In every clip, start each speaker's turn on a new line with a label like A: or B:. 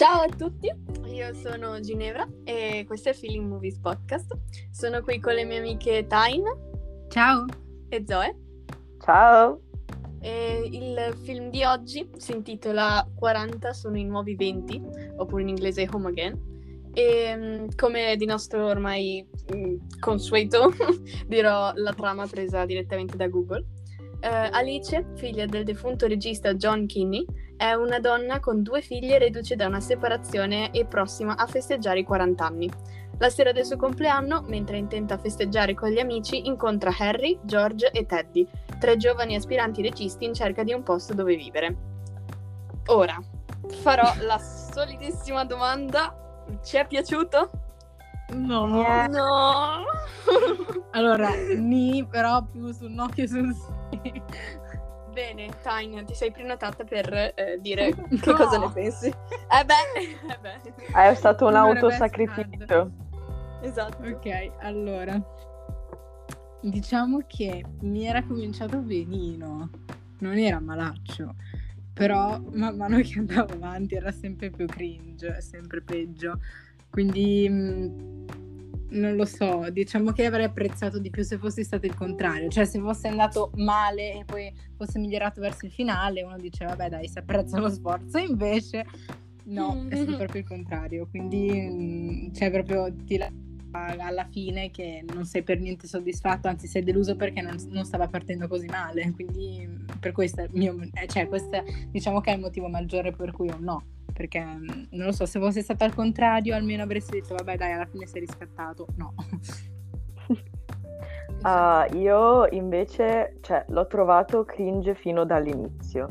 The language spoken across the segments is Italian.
A: Ciao a tutti, io sono Ginevra e questo è Feeling Movies Podcast. Sono qui con le mie amiche Tain
B: Ciao.
A: e Zoe.
C: Ciao!
A: E il film di oggi si intitola 40 sono i nuovi 20, oppure in inglese Home Again. E mm, come di nostro ormai mm, consueto, dirò la trama presa direttamente da Google. Eh, Alice, figlia del defunto regista John Kinney, è una donna con due figlie reduce da una separazione e prossima a festeggiare i 40 anni. La sera del suo compleanno, mentre intenta festeggiare con gli amici, incontra Harry, George e Teddy, tre giovani aspiranti registi in cerca di un posto dove vivere. Ora, farò la solitissima domanda. Ci è piaciuto?
B: No.
A: No!
B: Allora, ni, però più sul no che sul sì.
A: Bene, Tanya, ti sei prenotata per eh, dire che
B: No.
A: cosa ne pensi? Eh beh, eh beh,
C: È stato un
B: avrebbe
C: autosacrificio.
A: esatto.
B: Ok, allora. Diciamo che mi era cominciato benino. Non era malaccio. Però man mano che andavo avanti era sempre più cringe, sempre peggio. Quindi mh, non lo so, diciamo che avrei apprezzato di più se fosse stato il contrario, cioè se fosse andato male e poi fosse migliorato verso il finale, uno dice vabbè dai, si apprezza lo sforzo, invece no, è stato proprio il contrario, quindi mh, cioè proprio ti la- alla fine che non sei per niente soddisfatto, anzi sei deluso perché non, non stava partendo così male, quindi per questo è il mio, eh, cioè questo è- diciamo che è il motivo maggiore per cui ho un no perché mh, non lo so, se fosse stato al contrario, almeno avresti detto vabbè, dai, alla fine sei riscattato. No.
C: Ah, io invece, cioè, l'ho trovato cringe fino dall'inizio,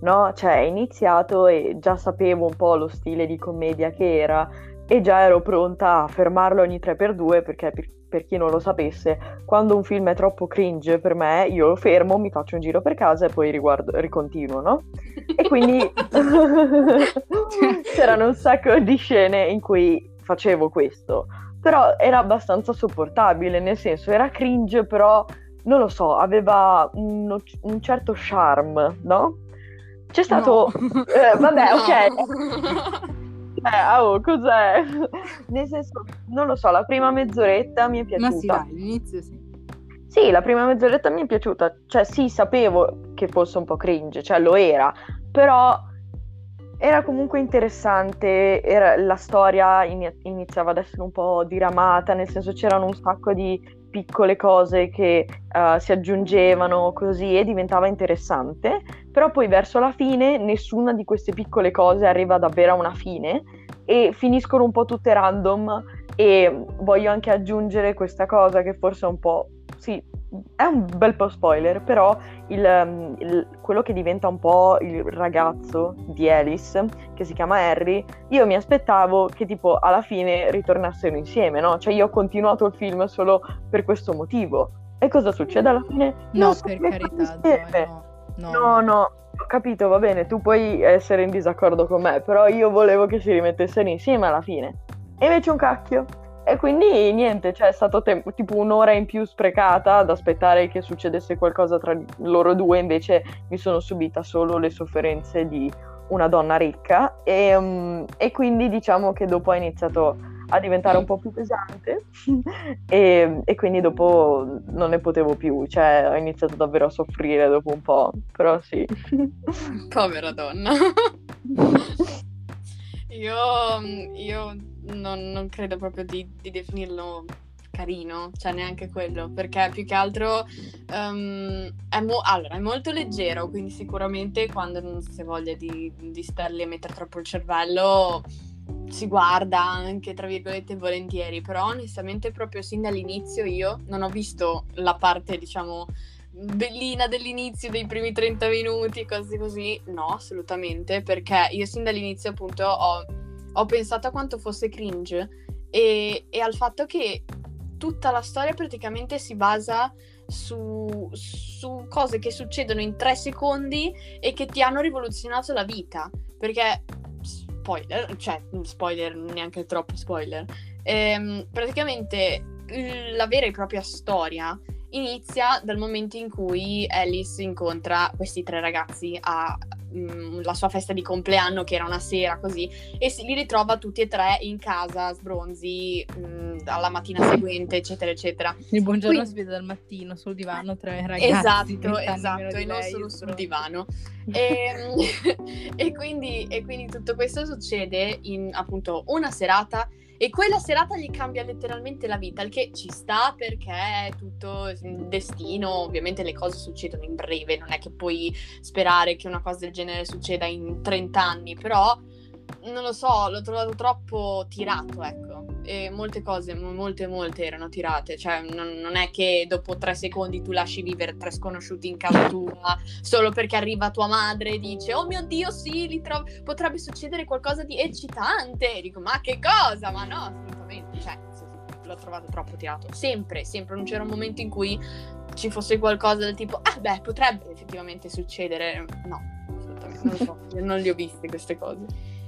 C: no? Cioè, è iniziato e già sapevo un po' lo stile di commedia che era e già ero pronta a fermarlo ogni 3x2 perché per, per chi non lo sapesse, quando un film è troppo cringe per me, io lo fermo, mi faccio un giro per casa e poi riguardo, ricontinuo, no? E quindi c'erano un sacco di scene in cui facevo questo però era abbastanza sopportabile, nel senso era cringe, però non lo so, aveva un, un certo charme, no? C'è stato...
B: No.
C: eh, vabbè,
A: No.
C: ok. Eh, oh, cos'è? Nel senso, non lo so, la prima mezz'oretta mi è piaciuta.
B: Ma sì, dai, all'inizio sì.
C: Sì, la prima mezz'oretta mi è piaciuta, cioè sì, sapevo che fosse un po' cringe, cioè lo era, però era comunque interessante, era- la storia ini- iniziava ad essere un po' diramata, nel senso c'erano un sacco di piccole cose che eh, si aggiungevano così e diventava interessante, però poi verso la fine nessuna di queste piccole cose arriva davvero a una fine e finiscono un po' tutte random e voglio anche aggiungere questa cosa che forse è un po', sì, è un bel po' spoiler, però il, um, il- quello che diventa un po' il ragazzo di Alice, che si chiama Harry, io mi aspettavo che tipo alla fine ritornassero insieme, no? Cioè io ho continuato il film solo per questo motivo. E cosa succede alla fine?
B: No,
C: sono
B: per carità. Zoe, no. No,
C: No, no, ho capito, va bene, tu puoi essere in disaccordo con me, però io volevo che si rimettessero insieme alla fine. E invece un cacchio. E quindi niente, cioè è stato tem- tipo un'ora in più sprecata ad aspettare che succedesse qualcosa tra loro due, invece mi sono subita solo le sofferenze di una donna ricca e, mm, e quindi diciamo che dopo ha iniziato a diventare un po' più pesante e, e quindi dopo non ne potevo più, cioè ho iniziato davvero a soffrire dopo un po', però sì.
A: Povera donna. io, io non, non credo proprio di, di definirlo carino, cioè neanche quello, perché più che altro ehm, è, mo- allora, è molto leggero, quindi sicuramente quando non si ha voglia di, di starli a mettere troppo il cervello si guarda anche tra virgolette volentieri, però onestamente proprio sin dall'inizio io non ho visto la parte diciamo bellina dell'inizio dei primi 30 minuti, cose così, no, assolutamente, perché io sin dall'inizio appunto ho, ho pensato a quanto fosse cringe e, e al fatto che tutta la storia praticamente si basa su, su cose che succedono in tre secondi e che ti hanno rivoluzionato la vita, perché spoiler, cioè spoiler, neanche troppo spoiler, ehm, praticamente la vera e propria storia inizia dal momento in cui Alice incontra questi tre ragazzi a mh, la sua festa di compleanno, che era una sera così, e si, li ritrova tutti e tre in casa, sbronzi, mh, alla mattina seguente, eccetera, eccetera.
B: Il buongiorno
A: Quindi-
B: si vede dal mattino sul divano, tre ragazzi.
A: Esatto,
B: 20 anni
A: esatto, e non solo sul divano. E, e quindi, e quindi tutto questo succede in appunto una serata e quella serata gli cambia letteralmente la vita, il che ci sta perché è tutto il destino, ovviamente le cose succedono in breve, non è che puoi sperare che una cosa del genere succeda in 30 anni, però non lo so, l'ho trovato troppo tirato, ecco. E molte cose, mo- molte, molte erano tirate. Cioè, non, non è che dopo tre secondi tu lasci vivere tre sconosciuti in casa tua solo perché arriva tua madre e dice: Oh mio dio, sì, li trovo- potrebbe succedere qualcosa di eccitante. E dico: Ma che cosa? Ma no, assolutamente. Cioè, l'ho trovato troppo tirato. Sempre, sempre. Non c'era un momento in cui ci fosse qualcosa del tipo: Ah, beh, potrebbe effettivamente succedere. No, assolutamente. Non so. non le ho viste queste cose.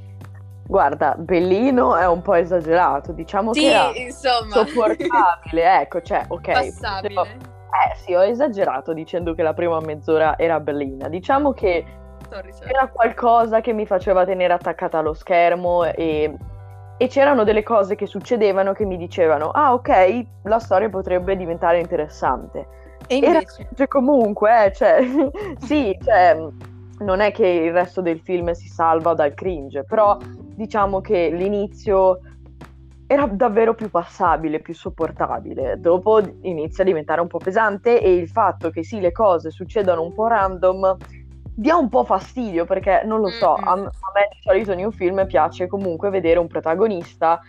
C: Guarda, Bellino è un po' esagerato, diciamo
A: Sì,
C: che era
A: insomma.
C: sopportabile, ecco, cioè, ok.
A: Passabile.
C: potevo- Eh sì, ho esagerato dicendo che la prima mezz'ora era bellina. Diciamo che
A: Sorry, sorry.
C: era qualcosa che mi faceva tenere attaccata allo schermo e, e c'erano delle cose che succedevano che mi dicevano, ah ok, la storia potrebbe diventare interessante.
B: E
C: Era
B: invece,
C: cioè, comunque, eh, cioè, sì, cioè, non è che il resto del film si salva dal cringe, però diciamo che l'inizio era davvero più passabile, più sopportabile. Dopo inizia a diventare un po' pesante e il fatto che sì, le cose succedano un po' random dia un po' fastidio perché non lo so, a, me di solito in un film piace comunque vedere un protagonista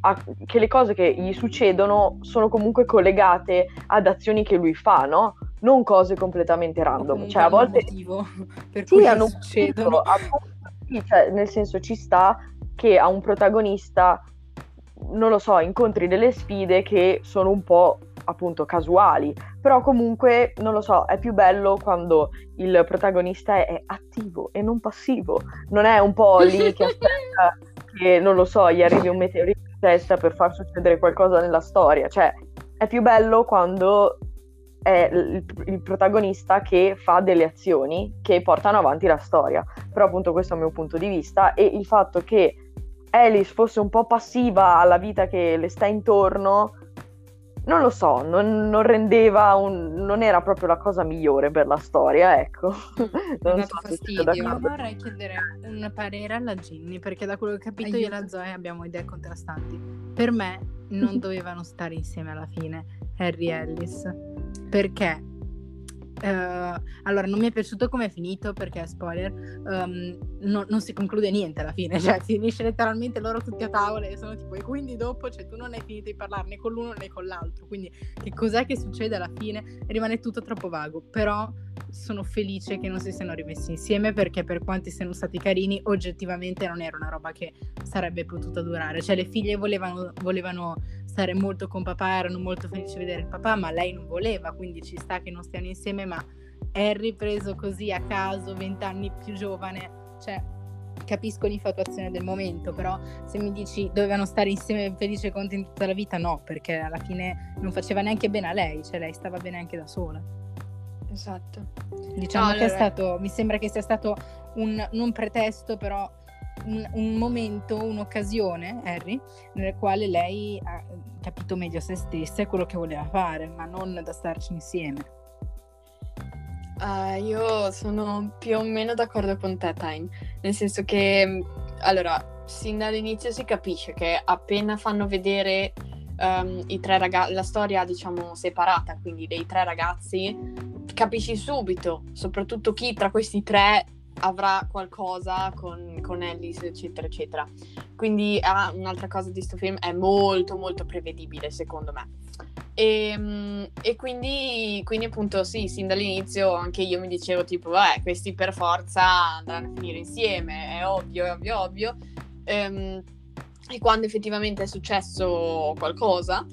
C: a- che le cose che gli succedono sono comunque collegate ad azioni che lui fa, no? Non cose completamente random. Cioè, a volte
B: per
C: sì,
B: cui
C: hanno
B: succedono.
C: appunto, sì, cioè, nel senso ci sta che a un protagonista, non lo so, incontri delle sfide che sono un po' appunto casuali, però comunque, non lo so, è più bello quando il protagonista è, è attivo e non passivo, non è un po' lì che aspetta che, non lo so, gli arrivi un meteorite in testa per far succedere qualcosa nella storia, cioè è più bello quando è il, il protagonista che fa delle azioni che portano avanti la storia. Però appunto questo è il mio punto di vista e il fatto che Alice fosse un po' passiva alla vita che le sta intorno, non lo so, non, non rendeva un, non era proprio la cosa migliore per la storia, ecco.
A: ha
C: Non
A: dato
C: so
A: fastidio.
B: Io vorrei chiedere un parere alla Ginny, perché da quello che ho capito io e la
A: Aiuto.
B: Zoe abbiamo idee contrastanti. Per me non dovevano stare insieme alla fine Harry e Alice, perché eh, allora non mi è piaciuto come è finito, perché spoiler, ehm, no- non si conclude niente alla fine, cioè finisce letteralmente loro tutti a tavola e sono tipo e quindi dopo cioè, tu non hai finito di parlare né con l'uno né con l'altro, quindi che cos'è che succede alla fine? Rimane tutto troppo vago, però sono felice che non si siano rimessi insieme perché per quanti siano stati carini oggettivamente non era una roba che sarebbe potuta durare cioè le figlie volevano, volevano stare molto con papà erano molto felici di vedere il papà ma lei non voleva quindi ci sta che non stiano insieme ma Harry preso così a caso vent'anni più giovane cioè capisco l'infatuazione del momento però se mi dici dovevano stare insieme felici e contenti tutta la vita no perché alla fine non faceva neanche bene a lei cioè lei stava bene anche da sola
A: Esatto.
B: Diciamo
A: No,
B: che è
A: allora-
B: stato, mi sembra che sia stato un, non pretesto, però un, un momento, un'occasione, Harry, nel quale lei ha capito meglio se stessa e quello che voleva fare, ma non da starci insieme.
A: Ah, io sono più o meno d'accordo con te, Time. Nel senso che, mh, allora, sin dall'inizio si capisce che appena fanno vedere i tre ragazzi, la storia, diciamo, separata, quindi dei tre ragazzi, capisci subito, soprattutto chi tra questi tre avrà qualcosa con, con Alice, eccetera, eccetera. Quindi ah, un'altra cosa di sto film è molto, molto prevedibile, secondo me. E, mm, e quindi, quindi appunto sì, sin dall'inizio anche io mi dicevo tipo, vabbè, questi per forza andranno a finire insieme, è ovvio, è ovvio, ovvio. Ehm, e quando effettivamente è successo qualcosa,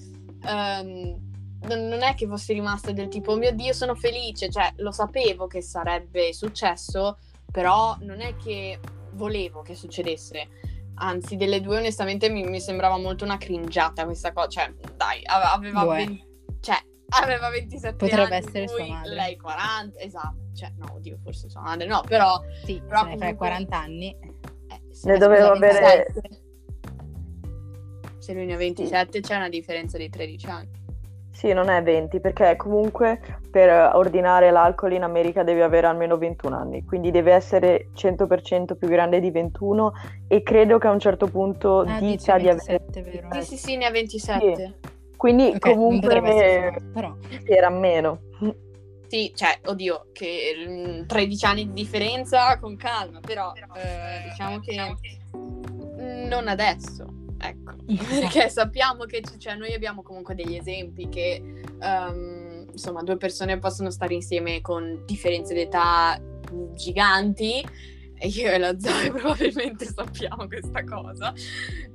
A: ehm, non è che fossi rimasta del tipo, oh mio Dio, sono felice, cioè lo sapevo che sarebbe successo, però non è che volevo che succedesse. Anzi, delle due onestamente mi, mi sembrava molto una cringiata questa cosa, cioè dai, ave- aveva
B: Lo è.
A: 20 cioè aveva 27
B: Potrebbe
A: anni,
B: essere sua madre.
A: lei 40, esatto. Cioè, no, oddio, forse sua madre, no, però...
B: Sì,
A: Però
B: fai
A: comunque-
B: 40 anni.
A: eh, se
C: Ne doveva avere-
A: 27. Se lui ne ha 27 c'è una differenza di 13 anni.
C: Sì, non è 20, perché comunque per ordinare l'alcol in America devi avere almeno 21 anni, quindi deve essere 100% più grande di 21 e credo che a un certo punto
B: Ah, dice
C: dica di avere...
B: 27, vero?
A: Sì, sì, sì, ne ha 27.
C: Quindi
B: Ok, non potrebbe essere
C: comunque
B: sua, però.
C: era meno.
A: Sì, cioè, oddio, che mm, 13 anni di differenza con calma, però eh, diciamo che non adesso, ecco, perché sappiamo che c- cioè, noi abbiamo comunque degli esempi che ehm, insomma due persone possono stare insieme con differenze d'età giganti e io e la Zoe probabilmente sappiamo questa cosa,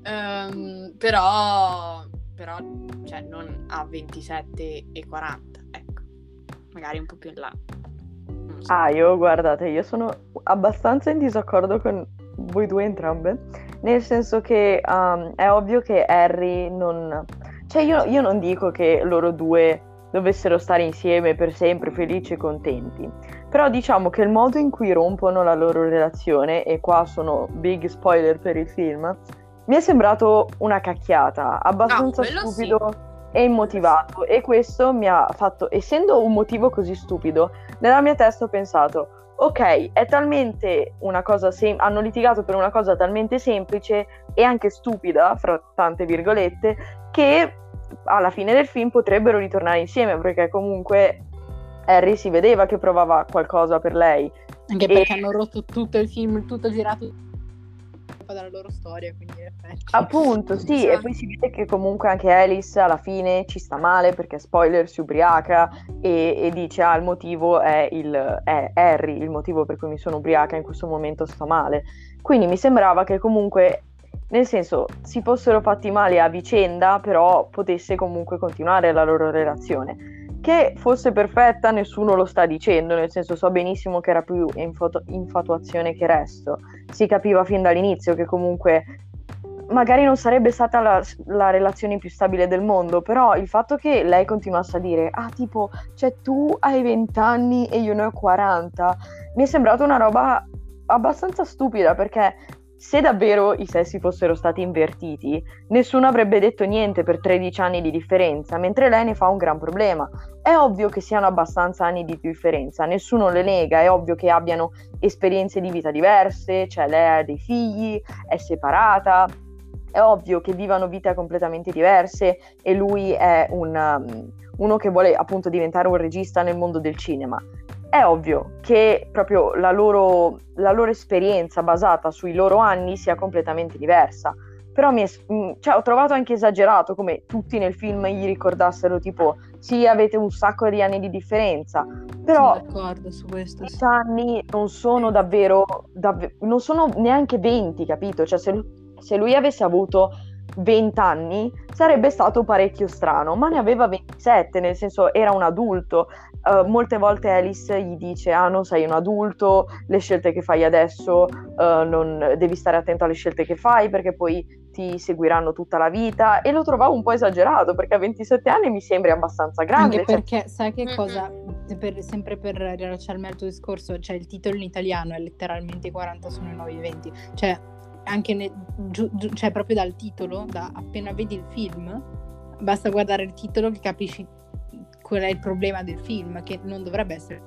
A: Ehm, però, però cioè, non a 27 e 40, ecco, magari un po' più in là. So.
C: Ah, io guardate, io sono abbastanza in disaccordo con voi due entrambe, nel senso che um, è ovvio che Harry non... Cioè io, io non dico che loro due dovessero stare insieme per sempre felici e contenti, però diciamo che il modo in cui rompono la loro relazione, e qua sono big spoiler per il film, mi è sembrato una cacchiata, abbastanza
A: Ah, quello sì.
C: stupido e immotivato e questo mi ha fatto, essendo un motivo così stupido, nella mia testa ho pensato, ok, è talmente una cosa sem- hanno litigato per una cosa talmente semplice e anche stupida, fra tante virgolette, che alla fine del film potrebbero ritornare insieme perché comunque Harry si vedeva che provava qualcosa per lei.
B: Anche
C: E-
B: perché hanno rotto tutto il film, tutto girato dalla loro storia, quindi in effetti.
C: Appunto, sì, e poi si vede che comunque anche Alice alla fine ci sta male perché spoiler si ubriaca e, e dice ah il motivo è, il, è Harry, il motivo per cui mi sono ubriaca in questo momento sto male. Quindi mi sembrava che comunque, nel senso, si fossero fatti male a vicenda, però potesse comunque continuare la loro relazione. Che fosse perfetta nessuno lo sta dicendo, nel senso so benissimo che era più infoto- infatuazione che resto. Si capiva fin dall'inizio che comunque magari non sarebbe stata la, la relazione più stabile del mondo, però il fatto che lei continuasse a dire, ah tipo, cioè tu hai 20 anni e io ne ho 40, mi è sembrata una roba abbastanza stupida perché se davvero i sessi fossero stati invertiti, nessuno avrebbe detto niente per 13 anni di differenza, mentre lei ne fa un gran problema. È ovvio che siano abbastanza anni di differenza, nessuno le nega, è ovvio che abbiano esperienze di vita diverse, cioè lei ha dei figli, è separata, è ovvio che vivano vite completamente diverse e lui è un, um, uno che vuole appunto diventare un regista nel mondo del cinema. È ovvio che proprio la loro, la loro esperienza basata sui loro anni sia completamente diversa. Però mi è, mm, cioè, ho trovato anche esagerato come tutti nel film gli ricordassero tipo sì avete un sacco di anni di differenza, però
B: Sono d'accordo su questo. sì.
C: 10 anni non sono davvero, davve- non sono neanche 20, capito? Cioè se, se lui avesse avuto 20 anni sarebbe stato parecchio strano, ma ne aveva 27, nel senso era un adulto. Uh, molte volte Alice gli dice ah non sei un adulto, le scelte che fai adesso uh, non, devi stare attento alle scelte che fai perché poi ti seguiranno tutta la vita e lo trovavo un po' esagerato perché a 27 anni mi sembri abbastanza grande.
B: Anche
C: cioè-
B: perché sai che cosa, per- sempre per rilacciarmi al tuo discorso, cioè il titolo in italiano è letteralmente i 40 sono i nuovi 20, cioè anche ne- giu- giu- cioè, proprio dal titolo, da appena vedi il film, basta guardare il titolo che capisci qual è il problema del film, che non dovrebbe essere.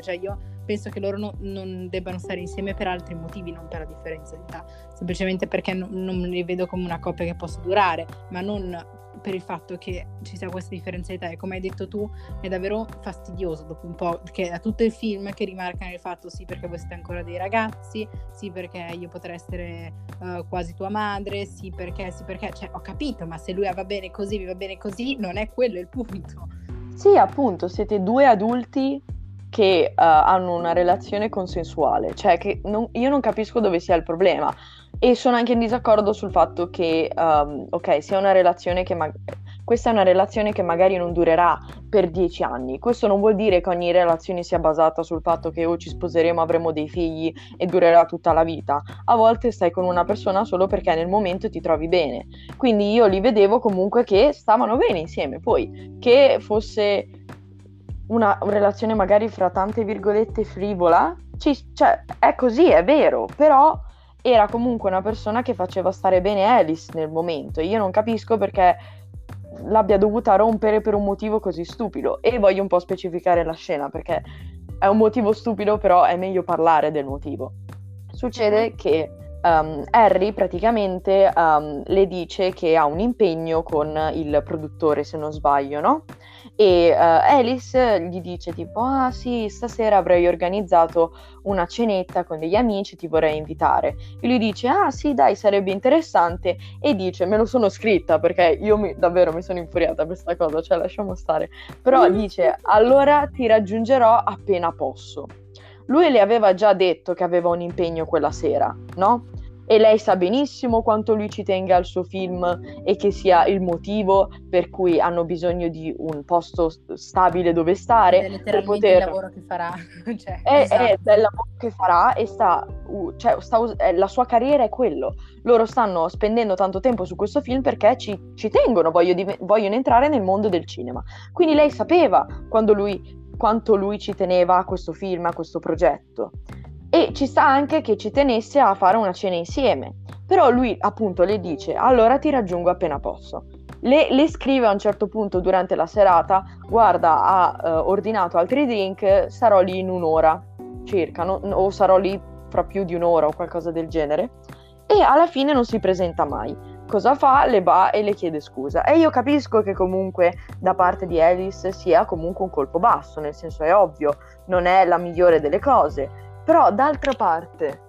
B: Cioè io penso che loro no- non debbano stare insieme per altri motivi, non per la differenza di età, semplicemente perché no- non li vedo come una coppia che possa durare, ma non per il fatto che ci sia questa differenza di età. E come hai detto tu, è davvero fastidioso dopo un po', perché da tutto il film che rimarcano il fatto sì perché voi siete ancora dei ragazzi, sì perché io potrei essere eh, quasi tua madre, sì perché, sì perché, cioè ho capito, ma se lui va bene così, vi va bene così, non è quello il punto.
C: Sì, appunto, siete due adulti che eh, hanno una relazione consensuale, cioè che non- io non capisco dove sia il problema e sono anche in disaccordo sul fatto che, ehm, ok, sia una relazione che ma- questa è una relazione che magari non durerà per dieci anni. Questo non vuol dire che ogni relazione sia basata sul fatto che o ci sposeremo, avremo dei figli e durerà tutta la vita. A volte stai con una persona solo perché nel momento ti trovi bene. Quindi io li vedevo comunque che stavano bene insieme. Poi che fosse una relazione magari fra tante virgolette frivola, ci, cioè, è così, è vero, però era comunque una persona che faceva stare bene Alice nel momento. Io non capisco perché l'abbia dovuta rompere per un motivo così stupido. E voglio un po' specificare la scena perché è un motivo stupido, però è meglio parlare del motivo. Succede che um, Harry praticamente um, le dice che ha un impegno con il produttore, se non sbaglio, no? E uh, Alice gli dice tipo ah sì stasera avrei organizzato una cenetta con degli amici ti vorrei invitare e lui dice ah sì dai sarebbe interessante e dice me lo sono scritta perché io mi, davvero mi sono infuriata per questa cosa cioè lasciamo stare però mm. dice allora ti raggiungerò appena posso lui le aveva già detto che aveva un impegno quella sera no? E lei sa benissimo quanto lui ci tenga al suo film e che sia il motivo per cui hanno bisogno di un posto stabile dove stare.
B: È letteralmente poter... il lavoro che farà. cioè,
C: è, esatto. è, il lavoro che farà e sta, cioè, sta uh, la sua carriera è quello. Loro stanno spendendo tanto tempo su questo film perché ci, ci tengono, voglio div- vogliono entrare nel mondo del cinema. Quindi lei sapeva lui, quanto lui ci teneva a questo film, a questo progetto e ci sta anche che ci tenesse a fare una cena insieme. Però lui appunto le dice allora ti raggiungo appena posso. Le, le scrive a un certo punto durante la serata guarda ha uh, ordinato altri drink, sarò lì in un'ora circa no? o sarò lì fra più di un'ora o qualcosa del genere e alla fine non si presenta mai. Cosa fa? Le va e le chiede scusa. E io capisco che comunque da parte di Alice sia comunque un colpo basso, nel senso è ovvio, non è la migliore delle cose, però d'altra parte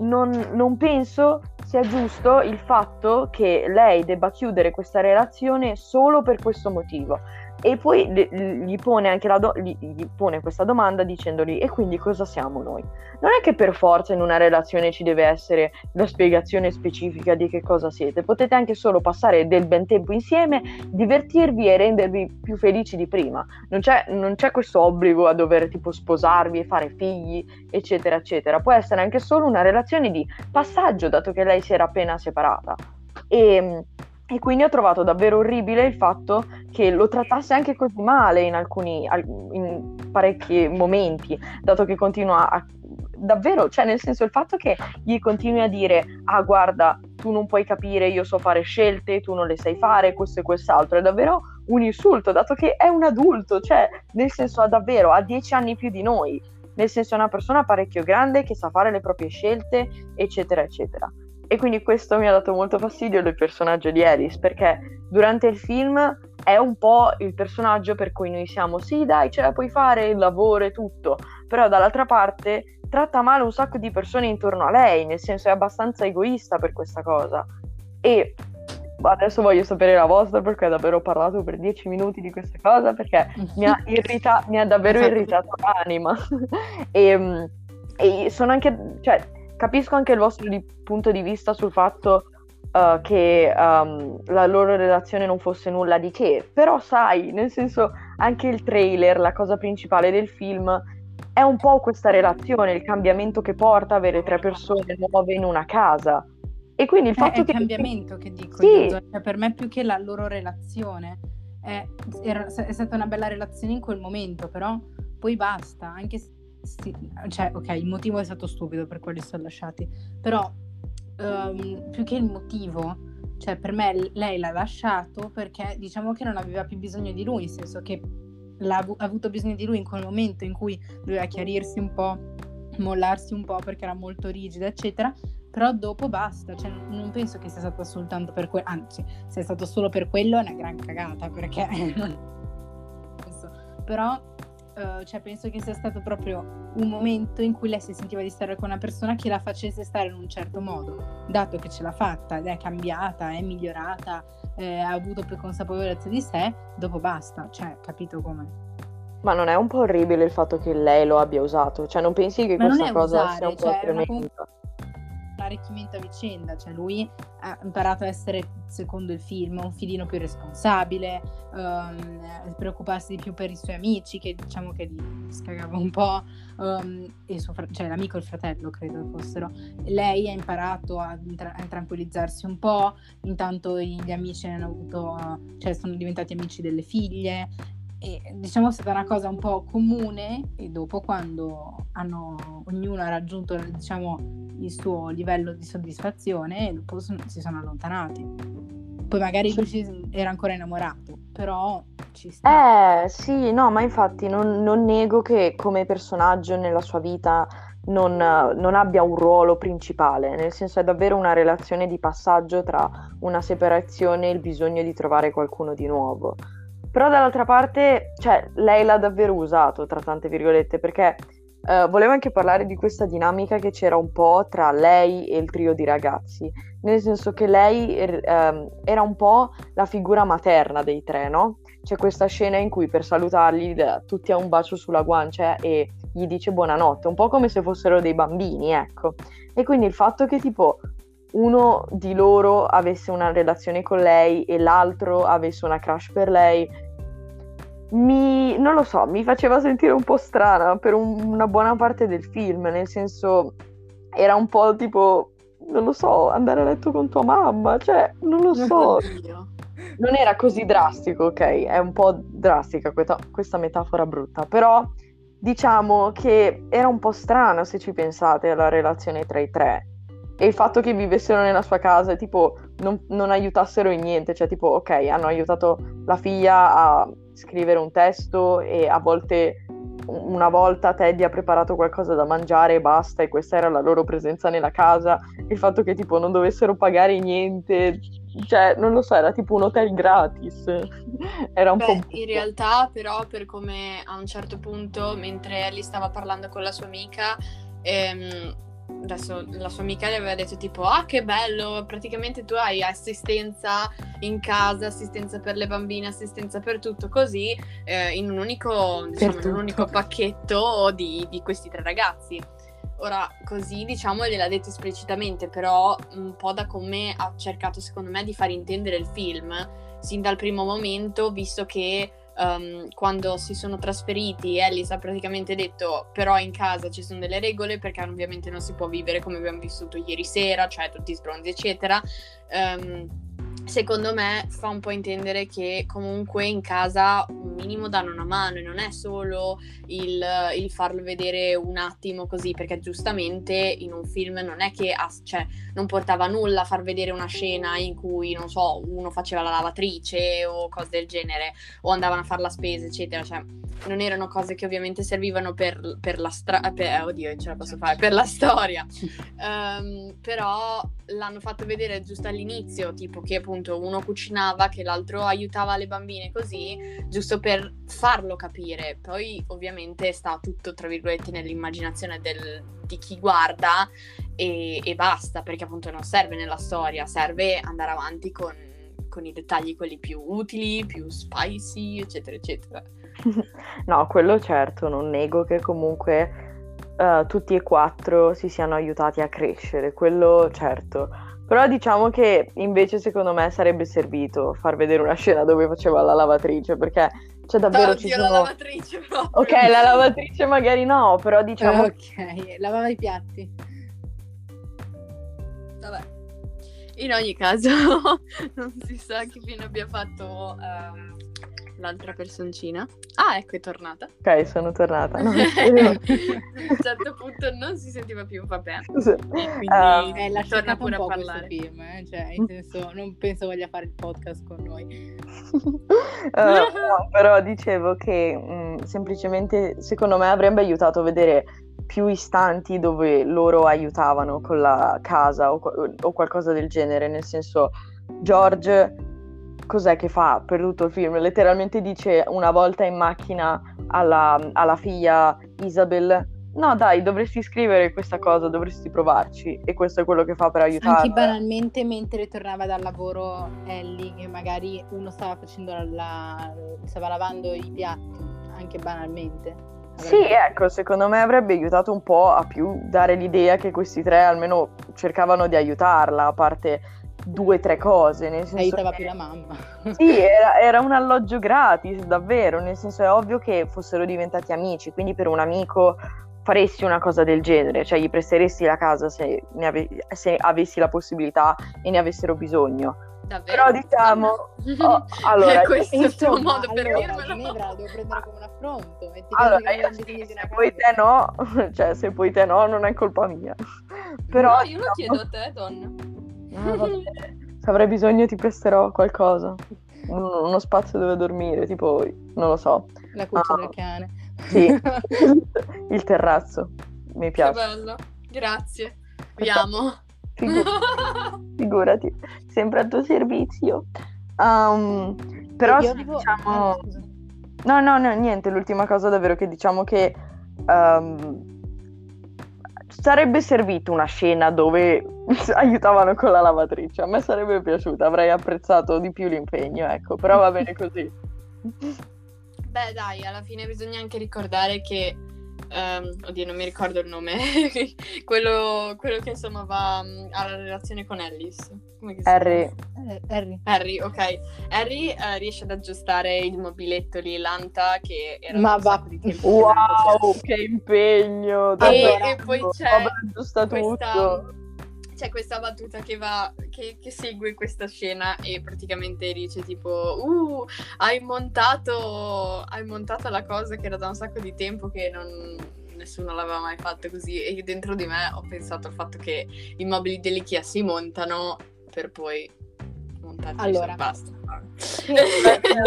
C: non, non penso sia giusto il fatto che lei debba chiudere questa relazione solo per questo motivo. E poi gli pone, anche do- gli, pone questa domanda dicendogli e quindi cosa siamo noi? Non è che per forza in una relazione ci deve essere la spiegazione specifica di che cosa siete, potete anche solo passare del ben tempo insieme, divertirvi e rendervi più felici di prima. Non c'è, non c'è questo obbligo a dover tipo sposarvi e fare figli, eccetera, eccetera. Può essere anche solo una relazione di passaggio, dato che lei si era appena separata. E e quindi ho trovato davvero orribile il fatto che lo trattasse anche così male in alcuni in parecchi momenti, dato che continua a davvero, cioè nel senso il fatto che gli continui a dire "Ah, guarda, tu non puoi capire, io so fare scelte, tu non le sai fare, questo e quest'altro", è davvero un insulto, dato che è un adulto, cioè nel senso ha davvero ha dieci anni più di noi, nel senso è una persona parecchio grande che sa fare le proprie scelte, eccetera, eccetera. E quindi questo mi ha dato molto fastidio del personaggio di Alice, perché durante il film è un po' il personaggio per cui noi siamo, sì dai, ce la puoi fare, il lavoro e tutto, però dall'altra parte tratta male un sacco di persone intorno a lei, nel senso è abbastanza egoista per questa cosa. E adesso voglio sapere la vostra perché ho davvero parlato per dieci minuti di questa cosa perché mi ha, irrita- mi ha davvero irritato l'anima. e, e sono anche, cioè, capisco anche il vostro di, punto di vista sul fatto uh, che um, la loro relazione non fosse nulla di che, però sai, nel senso anche il trailer, la cosa principale del film è un po' questa relazione, il cambiamento che porta avere tre persone nuove in una casa. E quindi il
B: eh,
C: fatto
B: è
C: che...
B: il cambiamento che dico
C: sì.
B: io, cioè, per me più che la loro relazione è, era, è stata una bella relazione in quel momento, però poi basta, anche se sì, cioè, ok, il motivo è stato stupido per quelli sono lasciati, però um, più che il motivo, cioè per me lei l'ha lasciato perché diciamo che non aveva più bisogno di lui, nel senso che ha avuto bisogno di lui in quel momento in cui doveva chiarirsi un po', mollarsi un po' perché era molto rigida, eccetera. Però dopo basta, cioè non penso che sia stato soltanto per quello, anzi, se è stato solo per quello è una gran cagata perché però uh, cioè penso che sia stato proprio un momento in cui lei si sentiva di stare con una persona che la facesse stare in un certo modo, dato che ce l'ha fatta ed è cambiata, è migliorata, eh, ha avuto più consapevolezza di sé, dopo basta, cioè capito come.
C: Ma non è un po' orribile il fatto che lei lo abbia usato? Cioè non pensi che
B: Ma
C: questa cosa
B: usare,
C: sia un po'
B: cioè,
C: tremenda?
B: Una, una arricchimento a vicenda, cioè lui ha imparato a essere, secondo il film, un filino più responsabile, um, preoccuparsi di più per i suoi amici, che diciamo che gli scagava un po', um, fra- cioè l'amico e il fratello credo fossero. Lei ha imparato a, tra- a, tranquillizzarsi un po', intanto gli amici hanno avuto, cioè sono diventati amici delle figlie, e diciamo è stata una cosa un po' comune e dopo quando hanno, ognuno ha raggiunto diciamo, il suo livello di soddisfazione dopo si sono allontanati poi magari lui era ancora innamorato però ci
C: sta eh sì no ma infatti non, non nego che come personaggio nella sua vita non, non, abbia un ruolo principale, nel senso è davvero una relazione di passaggio tra una separazione e il bisogno di trovare qualcuno di nuovo. Però dall'altra parte, cioè, lei l'ha davvero usato, tra tante virgolette, perché uh, volevo anche parlare di questa dinamica che c'era un po' tra lei e il trio di ragazzi, nel senso che lei um, era un po' la figura materna dei tre, no? C'è questa scena in cui per salutarli tutti ha un bacio sulla guancia e gli dice buonanotte, un po' come se fossero dei bambini, ecco. E quindi il fatto che tipo uno di loro avesse una relazione con lei e l'altro avesse una crush per lei, mi, non lo so, mi faceva sentire un po' strana per un, una buona parte del film, nel senso era un po' tipo, non lo so, andare a letto con tua mamma, cioè, non lo so. Non era così drastico, ok? È un po' drastica questa, questa metafora brutta, però diciamo che era un po' strano se ci pensate alla relazione tra i tre e il fatto che vivessero nella sua casa tipo non, non, aiutassero in niente, cioè tipo ok, hanno aiutato la figlia a scrivere un testo e a volte una volta Teddy ha preparato qualcosa da mangiare e basta e questa era la loro presenza nella casa, il fatto che tipo non dovessero pagare niente, cioè non lo so, era tipo un hotel gratis. era un
A: Beh,
C: po'...
A: in realtà però per come a un certo punto mentre Ellie stava parlando con la sua amica ehm, adesso la sua amica le aveva detto tipo ah che bello praticamente tu hai assistenza in casa assistenza per le bambine assistenza per tutto così eh, in un unico diciamo in un unico pacchetto di, di, questi tre ragazzi. Ora così diciamo gliel'ha detto esplicitamente però un po' da come ha cercato secondo me di far intendere il film sin dal primo momento visto che um, quando si sono trasferiti, Ellis ha praticamente detto però in casa ci sono delle regole perché ovviamente non si può vivere come abbiamo vissuto ieri sera, cioè tutti sbronzi eccetera. Um, secondo me fa un po' intendere che comunque in casa un minimo danno una mano e non è solo il, il farlo vedere un attimo così, perché giustamente in un film non è che cioè, non portava nulla a far vedere una scena in cui, non so, uno faceva la lavatrice o cose del genere, o andavano a fare la spesa, eccetera, cioè non erano cose che ovviamente servivano per, per la strada, eh, oddio, ce la posso fare, per la storia, um, però l'hanno fatto vedere giusto all'inizio, tipo che appunto uno cucinava, che l'altro aiutava le bambine così, giusto per farlo capire. Poi ovviamente sta tutto, tra virgolette, nell'immaginazione del, di chi guarda e, e, basta, perché appunto non serve nella storia, serve andare avanti con, con i dettagli quelli più utili, più spicy, eccetera, eccetera.
C: no, quello certo, non nego che comunque uh, tutti e quattro si siano aiutati a crescere, quello certo. Però diciamo che invece secondo me sarebbe servito far vedere una scena dove faceva la lavatrice, perché c'è davvero...
A: Oddio, ci sono... la lavatrice proprio.
C: Ok, la lavatrice magari no, però diciamo...
B: Ok, lavava i piatti.
A: Vabbè. In ogni caso, non si sa che fine abbia fatto... Um l'altra personcina. Ah, ecco, è tornata.
C: Ok, sono tornata. No,
A: a un certo punto non si sentiva più, vabbè. Sì. quindi
B: um, eh, torna pure a parlare. Film, eh? cioè, in senso, non penso voglia fare il podcast con noi.
C: uh, no, però dicevo che mh, mm, semplicemente, secondo me, avrebbe aiutato a vedere più istanti dove loro aiutavano con la casa o, o qualcosa del genere, nel senso George cos'è che fa per tutto il film? Letteralmente dice una volta in macchina alla, alla figlia Isabel no dai, dovresti scrivere questa cosa, dovresti provarci. E questo è quello che fa per aiutarla.
B: Anche banalmente mentre tornava dal lavoro Ellie, che magari uno stava facendo la, stava lavando i piatti, anche banalmente.
C: Sì, ecco, secondo me avrebbe aiutato un po' a più dare l'idea che questi tre almeno cercavano di aiutarla, a parte due o tre cose. Nel senso
B: Aiutava
C: che-
B: più la mamma.
C: Sì, era, era un alloggio gratis, davvero, nel senso è ovvio che fossero diventati amici, quindi per un amico faresti una cosa del genere, cioè gli presteresti la casa se, ne ave- se avessi la possibilità e ne avessero bisogno.
A: Davvero?
C: Però diciamo, oh, allora,
A: Eh, questo è il tuo
B: Insomma,
A: modo per
B: allora,
A: dirmelo.
B: Ginevra la devo prendere come un affronto. Metti
C: allora,
B: caso che
C: io sì, se poi te no, cioè se poi te no non è colpa mia. Però
A: no, io lo
C: diciamo-
A: chiedo a te, donna.
C: Ah. Se avrai bisogno ti presterò qualcosa. Un- uno spazio dove dormire, tipo, non lo so.
B: La cuccia
C: Ah.
B: del cane.
C: Sì, il terrazzo. Mi
A: Che
C: piace.
A: bello. Grazie. Vi amo.
C: Figu- figurati, sempre a tuo servizio. Um, però sì,
B: avevo-
C: diciamo...
B: ah.
C: No, no, no, niente, l'ultima cosa davvero che diciamo che um, sarebbe servito una scena dove aiutavano con la lavatrice. A me sarebbe piaciuta, avrei apprezzato di più l'impegno, ecco, però va bene così.
A: Beh, dai, alla fine bisogna anche ricordare che. Ehm, oddio, non mi ricordo il nome. quello, quello che insomma va mm, alla relazione con Alice.
C: Harry?
B: Eh, Harry.
A: Harry, ok. Harry eh, riesce ad aggiustare il mobiletto lì, l'anta, che era
B: Ma va-
C: wow, che impegno!
A: E, e poi c'è
C: Vabbè, aggiusta
A: questa,
C: tutto.
A: C'è questa battuta che va che, che segue questa scena e praticamente dice tipo uh hai montato hai montato la cosa che era da un sacco di tempo che non nessuno l'aveva mai fatto così e io dentro di me ho pensato al fatto che i mobili dell'IKEA si montano per poi montarli
B: Allora.
A: basta
B: Sì, io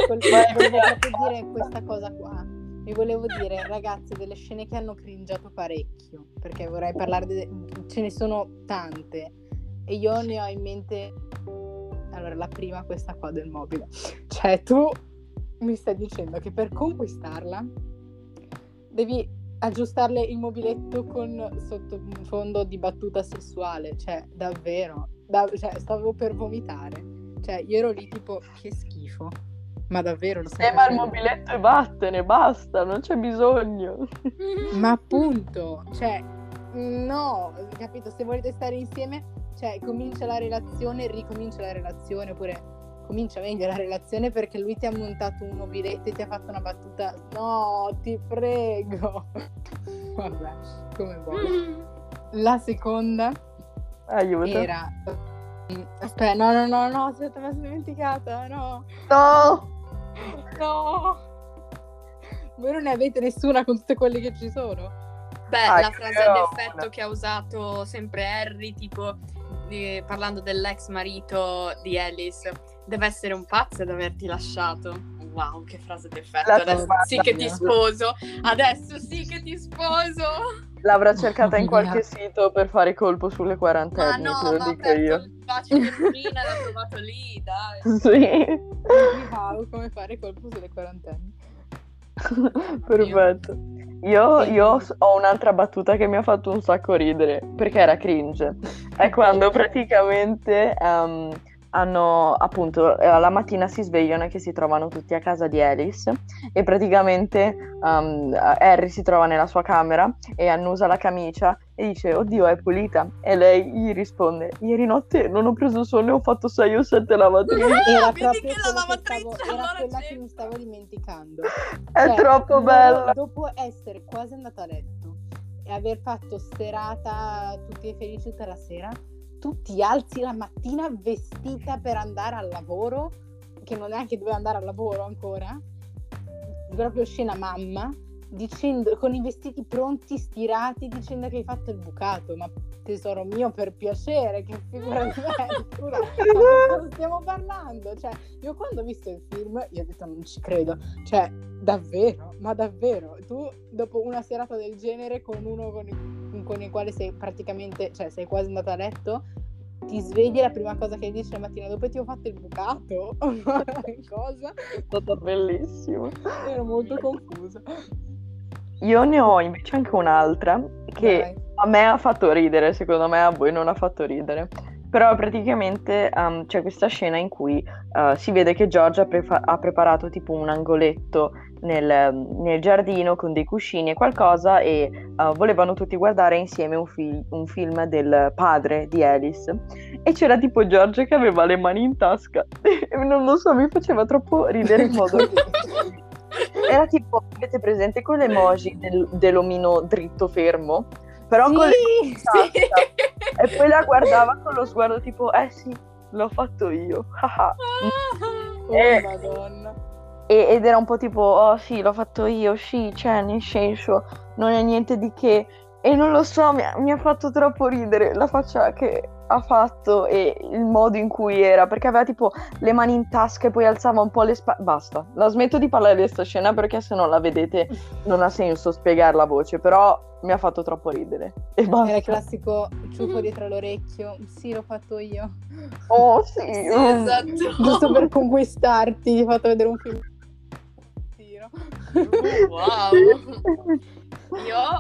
B: quel- volevo proprio dire questa cosa qua. Vi volevo dire, ragazze, delle scene che hanno cringiato parecchio, perché vorrei parlare, de- ce ne sono tante, e io ne ho in mente, allora, la prima, questa qua del mobile. Cioè, tu mi stai dicendo che per conquistarla devi aggiustarle il mobiletto con sottofondo di battuta sessuale, cioè, davvero, da- cioè, stavo per vomitare. Cioè, io ero lì tipo, che schifo. Ma davvero lo stai
C: Tema il mobiletto e vattene, basta, non c'è bisogno.
B: Ma appunto, cioè, no, capito? Se volete stare insieme, cioè, comincia la relazione, ricomincia la relazione, oppure comincia meglio la relazione perché lui ti ha montato un mobiletto e ti ha fatto una battuta. No, ti prego. Vabbè, come vuoi. La seconda
C: Aiuto.
B: era... Aspetta, no, no, no, no, aspetta, mi sono dimenticata, no.
C: No!
B: No! Voi non ne avete nessuna con tutte quelle che ci sono?
A: Beh,
C: Ah,
A: la frase ad effetto che ha usato sempre Harry, tipo di- parlando dell'ex marito di Alice, deve essere un pazzo ad averti lasciato. Wow, che frase d'effetto.
C: La
A: Adesso sì che ti sposo. Adesso sì che ti sposo.
C: L'avrà cercata in
B: Mamma mia.
C: qualche sito per fare colpo sulle
A: Ma
C: quarantenni,
A: no,
C: te lo dico io.
A: il bacio di e l'ha trovato lì, dai.
C: Sì,
B: Wow, come fare colpo sulle quarantenni.
C: perfetto. Io, io ho un'altra battuta che mi ha fatto un sacco ridere, perché era cringe. È quando praticamente ehm, hanno, appunto, eh, la mattina si svegliano e che si trovano tutti a casa di Alice e praticamente ehm, Harry si trova nella sua camera e annusa la camicia e dice, oddio, è pulita. E lei gli risponde, ieri notte non ho preso sonno e ho fatto 6 o 7 lavatrici.
B: Era
A: Vedi
B: proprio
A: che lavatrice
B: stavo, era
A: allora
B: quella
A: c'è.
B: che mi stavo dimenticando.
C: È
B: Cioè,
C: troppo bella.
B: Dopo essere quasi andata a letto e aver fatto serata tutti felici tutta la sera, tu ti alzi la mattina vestita per andare al lavoro, che non è che doveva andare al lavoro ancora, proprio scena mamma, dicendo, con i vestiti pronti, stirati, dicendo che hai fatto il bucato, ma tesoro mio per piacere, che figura di cosa stiamo parlando? Cioè, io quando ho visto il film, io ho detto non ci credo, cioè, davvero, ma davvero, tu dopo una serata del genere con uno con il, con il quale sei praticamente, cioè sei quasi andata a letto, ti svegli e la prima cosa che dici la mattina dopo ti ho fatto il bucato, cosa?
C: È stata bellissima.
B: Ero molto confusa.
C: Io ne ho invece anche un'altra che
B: Dai.
C: a me ha fatto ridere, secondo me a voi non ha fatto ridere. Però praticamente um, c'è questa scena in cui uh, si vede che George ha, prefa- ha preparato tipo un angoletto nel, nel giardino con dei cuscini e qualcosa e uh, volevano tutti guardare insieme un, fi- un, film del padre di Alice e c'era tipo Giorgio che aveva le mani in tasca e non lo so, mi faceva troppo ridere in modo. Era tipo, avete presente con le emoji del, dell'omino dritto fermo? Però
A: sì,
C: con le
A: sì.
C: E poi la guardava con lo sguardo tipo, eh sì, l'ho fatto io.
B: Oh,
C: Eh.
B: madonna.
C: E- ed era un po' tipo, oh sì, l'ho fatto io, sì, cioè, nel senso, non è niente di che. E non lo so, mi ha, mi ha fatto troppo ridere la faccia che ha fatto e il modo in cui era, perché aveva tipo le mani in tasca e poi alzava un po' le spalle. Basta, la smetto di parlare di questa scena perché se non la vedete non ha senso spiegarla a voce, però mi ha fatto troppo ridere. E
B: Era
C: basta.
B: il classico ciuffo dietro l'orecchio. Sì, l'ho fatto io.
C: Oh sì,
A: Sì, esatto.
B: Giusto per conquistarti, ti ho fatto vedere un film. Tiro.
A: Wow.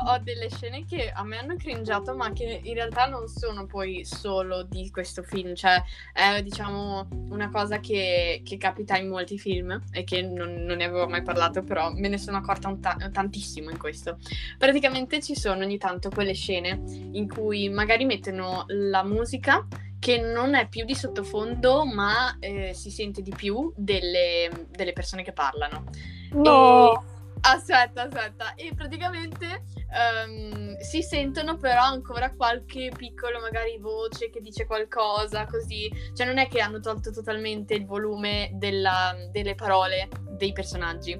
A: Ho delle scene che a me hanno cringiato, ma che in realtà non sono poi solo di questo film, cioè è diciamo una cosa che, che capita in molti film e che non, non ne avevo mai parlato, però me ne sono accorta ta- tantissimo in questo. Praticamente ci sono ogni tanto quelle scene in cui magari mettono la musica che non è più di sottofondo, ma eh, si sente di più delle, delle persone che parlano.
C: No.
A: E- Aspetta, aspetta. E praticamente ehm, si sentono però ancora qualche piccolo magari voce che dice qualcosa, così. Cioè non è che hanno tolto totalmente il volume della- delle parole dei personaggi.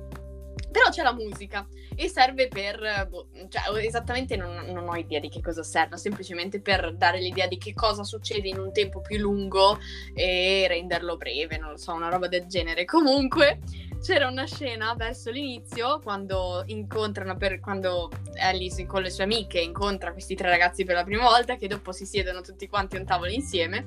A: Però c'è la musica e serve per, boh, cioè esattamente non, non ho idea di che cosa serve, semplicemente per dare l'idea di che cosa succede in un tempo più lungo e renderlo breve, non lo so, una roba del genere. Comunque c'era una scena verso l'inizio quando incontrano per quando Alice con le sue amiche incontra questi tre ragazzi per la prima volta che dopo si siedono tutti quanti a un tavolo insieme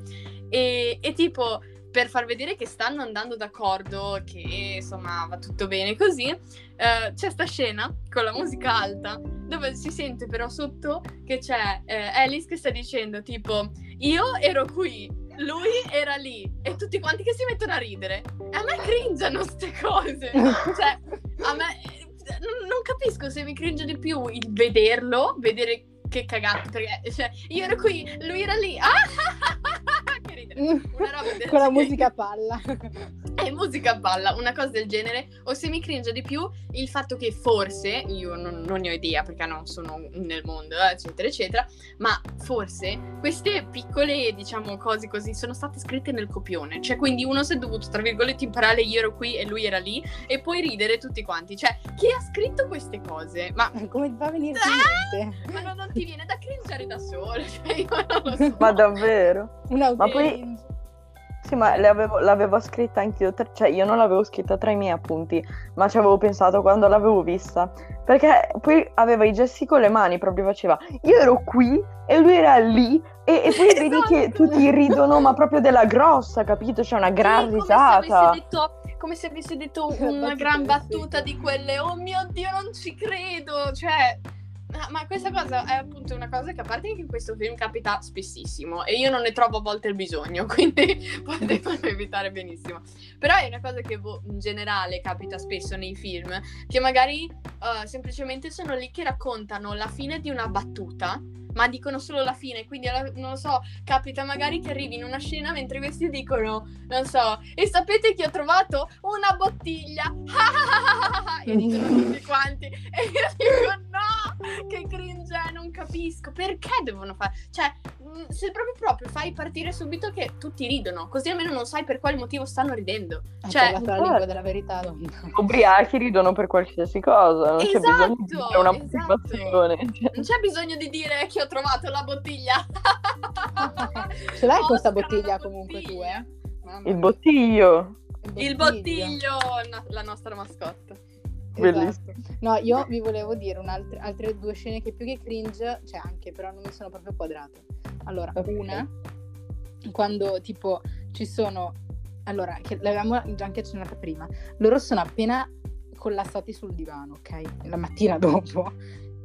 A: e, e tipo per far vedere che stanno andando d'accordo che insomma va tutto bene così eh, c'è sta scena con la musica alta dove si sente però sotto che c'è eh, Alice che sta dicendo tipo io ero qui lui era lì e tutti quanti che si mettono a ridere. E a me cringiano queste cose. cioè, a me eh, non, capisco se mi cringe di più il vederlo, vedere che cagate, perché cioè, io ero qui, lui era lì. Ah. Una roba del
B: Con la musica a palla.
A: E musica a palla, una cosa del genere, o se mi cringe di più il fatto che forse, io non, non ne ho idea perché non sono nel mondo, eccetera, eccetera, ma forse queste piccole, diciamo, cose così sono state scritte nel copione, cioè quindi uno si è dovuto, tra virgolette, imparare io ero qui e lui era lì, e poi ridere tutti quanti, cioè chi ha scritto queste cose? Ma,
B: Come ti fa venire
A: Ah!
B: in mente?
A: ma non, non ti viene da cringere da solo, cioè io non lo so.
C: Ma davvero?
B: Un
C: Ma poi- Sì, ma avevo- l'avevo scritta anch'io, tra- cioè io non l'avevo scritta tra i miei appunti, ma ci avevo pensato quando l'avevo vista, perché poi aveva i gesti con le mani, proprio faceva, io ero qui e lui era lì, e, e poi vedi che
A: Esatto.
C: tutti ridono, ma proprio della grossa, capito? C'è una gran
A: Sì,
C: risata.
A: Come se, avesse detto, come se avesse detto una gran battuta di quelle, oh mio Dio, non ci credo, cioè... Ma, ma questa cosa è appunto una cosa che a parte che in questo film capita spessissimo e io non ne trovo a volte il bisogno, quindi potevano evitare benissimo. Però è una cosa che boh, in generale capita spesso nei film, che magari eh, semplicemente sono lì che raccontano la fine di una battuta, ma dicono solo la fine, quindi non lo so, capita magari che arrivi in una scena mentre questi dicono, non so, e sapete che ho trovato? Una bottiglia, e dicono tutti quanti, e io dico no, che cringe, non capisco, perché devono fare, cioè, se proprio proprio fai partire subito che tutti ridono, così almeno non sai per quale motivo stanno ridendo,
B: Hai
A: cioè,
B: la lingua della verità, donna.
C: Ubriachi ridono per qualsiasi cosa, non c'è bisogno di
A: Esatto,
C: dire una
A: esatto.
C: cioè.
A: non c'è bisogno di dire che ho trovato la bottiglia.
B: Ce l'hai questa bottiglia comunque tu, eh? Mamma
C: Il bottiglio.
A: Il bottiglio, la nostra mascotte.
C: Bellissimo.
B: Esatto. No, io vi volevo dire un'altra- altre due scene che più che cringe, c'è anche, però non mi sono proprio quadrate. Allora,
C: Ok.
B: una, quando tipo ci sono, allora, che l'avevamo già anche accennata prima, loro sono appena collassati sul divano, ok? La mattina dopo.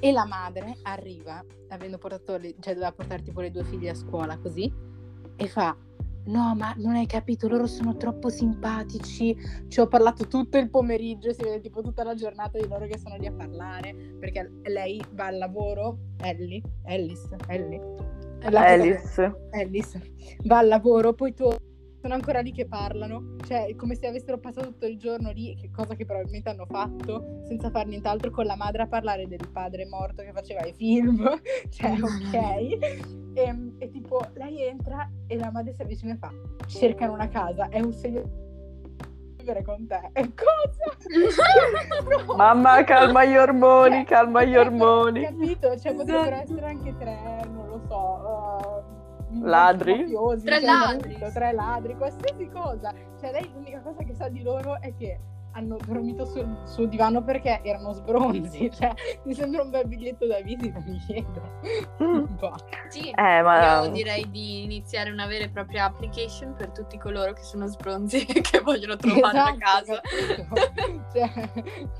B: E la madre arriva, avendo portato, le, cioè doveva portare tipo le due figlie a scuola così, e fa, no, ma non hai capito, loro sono troppo simpatici. Ci ho parlato tutto il pomeriggio, si vede tipo tutta la giornata di loro che sono lì a parlare, perché lei va al lavoro, Ellie, Ellis, Ellie.
C: Alice.
B: Ellis va al lavoro, poi tu sono ancora lì che parlano, cioè come se avessero passato tutto il giorno lì, che cosa che probabilmente hanno fatto, senza fare nient'altro con la madre a parlare del padre morto che faceva i film, cioè ok. E, e tipo lei entra e la madre si avvicina e fa, cercano una casa, è un segno vivere con te. E cosa?
C: no. Mamma, calma gli ormoni, cioè, calma gli ormoni.
B: Capito? Cioè potrebbero essere anche tre,
C: ladri?
B: Mafiosi,
A: tre ladri.
B: Tutto, tre ladri, qualsiasi cosa. Cioè lei l'unica cosa che sa di loro è che hanno dormito sul, sul divano perché erano sbronzi. Cioè, mi sembra un bel biglietto da visita, mi chiedo.
C: Mm.
A: Sì,
C: Eh, ma...
A: io direi di iniziare una vera e propria application per tutti coloro che sono sbronzi e che vogliono trovare una casa.
B: capito? cioè,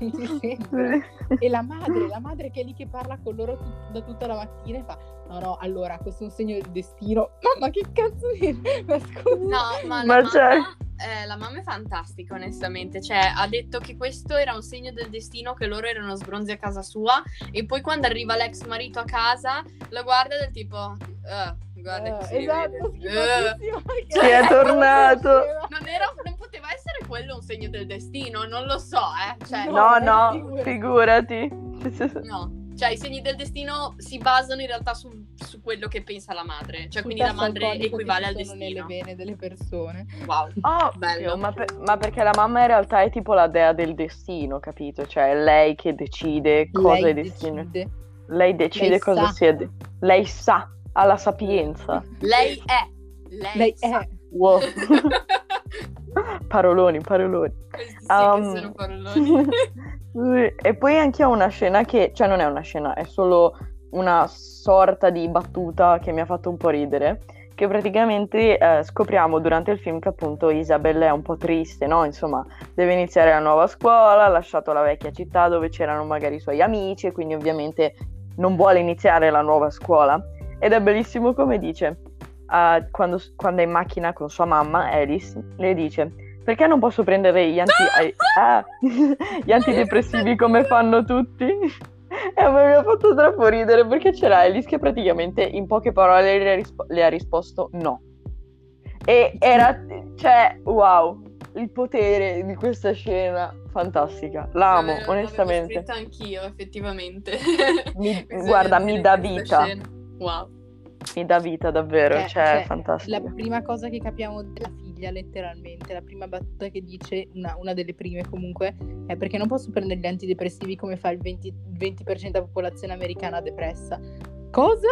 B: mi sembra. E la madre, la madre che è lì che parla con loro tut- da tutta la mattina e fa no no, allora questo è un segno del destino. Mamma che cazzo di... Ma scusa.
A: No, ma,
C: Ma
A: la,
C: c'è-
A: mamma, eh, la mamma è fantastica, onestamente. Cioè, ha detto che questo era un segno del destino, che loro erano sbronzi a casa sua. E poi quando arriva l'ex marito a casa, la guarda del tipo... "Eh, guarda che si
B: esatto,
A: vede. Eh".
B: schifatissimo.
C: Ci è tornato.
A: Non, era, non poteva essere quello un segno del destino, non lo so, eh. Cioè,
C: No, no,
B: figurati.
C: figurati.
A: no. Cioè, i segni del destino si basano in realtà su, su quello che pensa la madre. Cioè, quindi la madre equivale al
B: sono nelle
A: destino.
B: vene delle persone.
A: Wow.
C: Oh,
A: Bello.
C: ma, per- ma perché la mamma in realtà è tipo la dea del destino, capito? Cioè è lei che decide cosa
B: Lei
C: è destino.
B: decide.
C: Lei decide
B: Lei
C: cosa
B: sa.
C: sia. de- lei sa, ha la sapienza.
A: Lei è. Lei,
B: Lei
A: sa.
B: è.
C: Wow. paroloni, paroloni.
A: Questi sì
C: Um,
A: che sono paroloni.
C: E poi anche ho una scena che, cioè non è una scena, è solo una sorta di battuta che mi ha fatto un po' ridere, che praticamente eh, scopriamo durante il film che appunto Isabel è un po' triste, no? Insomma, deve iniziare la nuova scuola, ha lasciato la vecchia città dove c'erano magari i suoi amici e quindi ovviamente non vuole iniziare la nuova scuola. Ed è bellissimo come dice, eh, quando, quando è in macchina con sua mamma, Alice, le dice perché non posso prendere gli, anti- ah, gli antidepressivi come fanno tutti? E mi ha fatto troppo ridere perché c'era Alice che praticamente in poche parole le ha, rispo- le ha risposto no. E era, cioè, wow, il potere di questa scena, fantastica. L'amo,
A: L'avevo-
C: onestamente.
A: L'avevo scritta anch'io, effettivamente.
C: Mi- guarda, mi dà vita.
A: scena. Wow.
C: Mi dà vita davvero,
B: Eh,
C: cioè,
B: cioè,
C: fantastico.
B: La prima cosa che capiamo della figlia, letteralmente, la prima battuta che dice, una, una delle prime comunque, è perché non posso prendere gli antidepressivi come fa il 20%, il 20% della popolazione americana depressa. Cosa?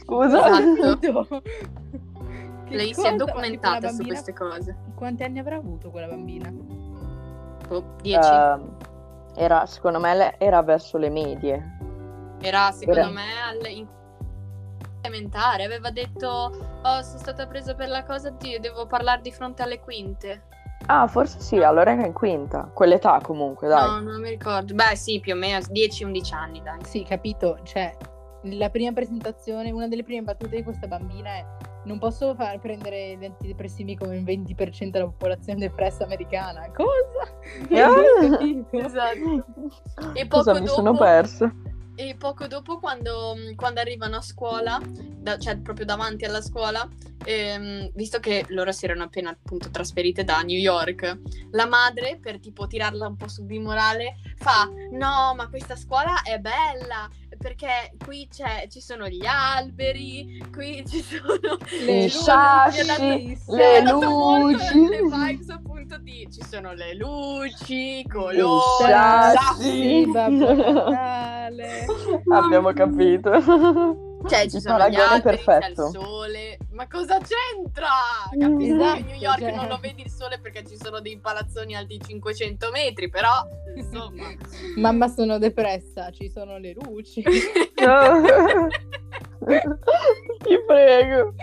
C: Scusa?
A: Esatto.
B: Che
A: Lei si
B: cosa?
A: è
B: Ma tipo
A: documentata su queste cose.
B: Quanti anni avrà avuto quella bambina?
A: Boh, 10.
C: Ehm, era, secondo me, era verso le medie.
A: Era secondo
C: era-
A: me alle- in elementare. Aveva detto: Oh, sono stata presa per la cosa, Dio, devo parlare di fronte alle quinte.
C: Ah, forse sì, allora era in quinta. Quell'età comunque, dai.
A: No, non mi ricordo. Beh, sì, più o meno 10-11 anni, dai.
B: Sì, capito. Cioè, la prima presentazione, una delle prime battute di questa bambina è non posso far prendere gli antidepressivi come il 20% della popolazione depressa americana. Cosa?
C: Ah.
A: Esatto. E poco
C: Cosa mi sono
A: dopo-
C: persa?
A: E poco dopo, quando, quando arrivano a scuola, da- cioè proprio davanti alla scuola, ehm, visto che loro si erano appena appunto trasferite da New York, la madre, per tipo tirarla un po' su di morale, fa: No, ma questa scuola è bella perché qui c'è, ci sono gli alberi, qui ci sono
B: Le
C: I
B: luci,
C: sassi,
B: le
C: luci.
A: le vibes appunto di ci sono le luci, i
C: I
A: colori,
C: sassi.
B: Sì, Babbo Natale.
C: Abbiamo capito.
A: Cioè, ci sono gli alberi, c'è
C: perfetto.
A: il sole. Ma cosa c'entra? Capisco
B: Esatto,
A: che a New York
B: cioè.
A: non lo vedi il sole perché ci sono dei palazzoni alti 500 metri, però, insomma...
B: Mamma sono depressa, ci sono le luci.
C: Ti prego.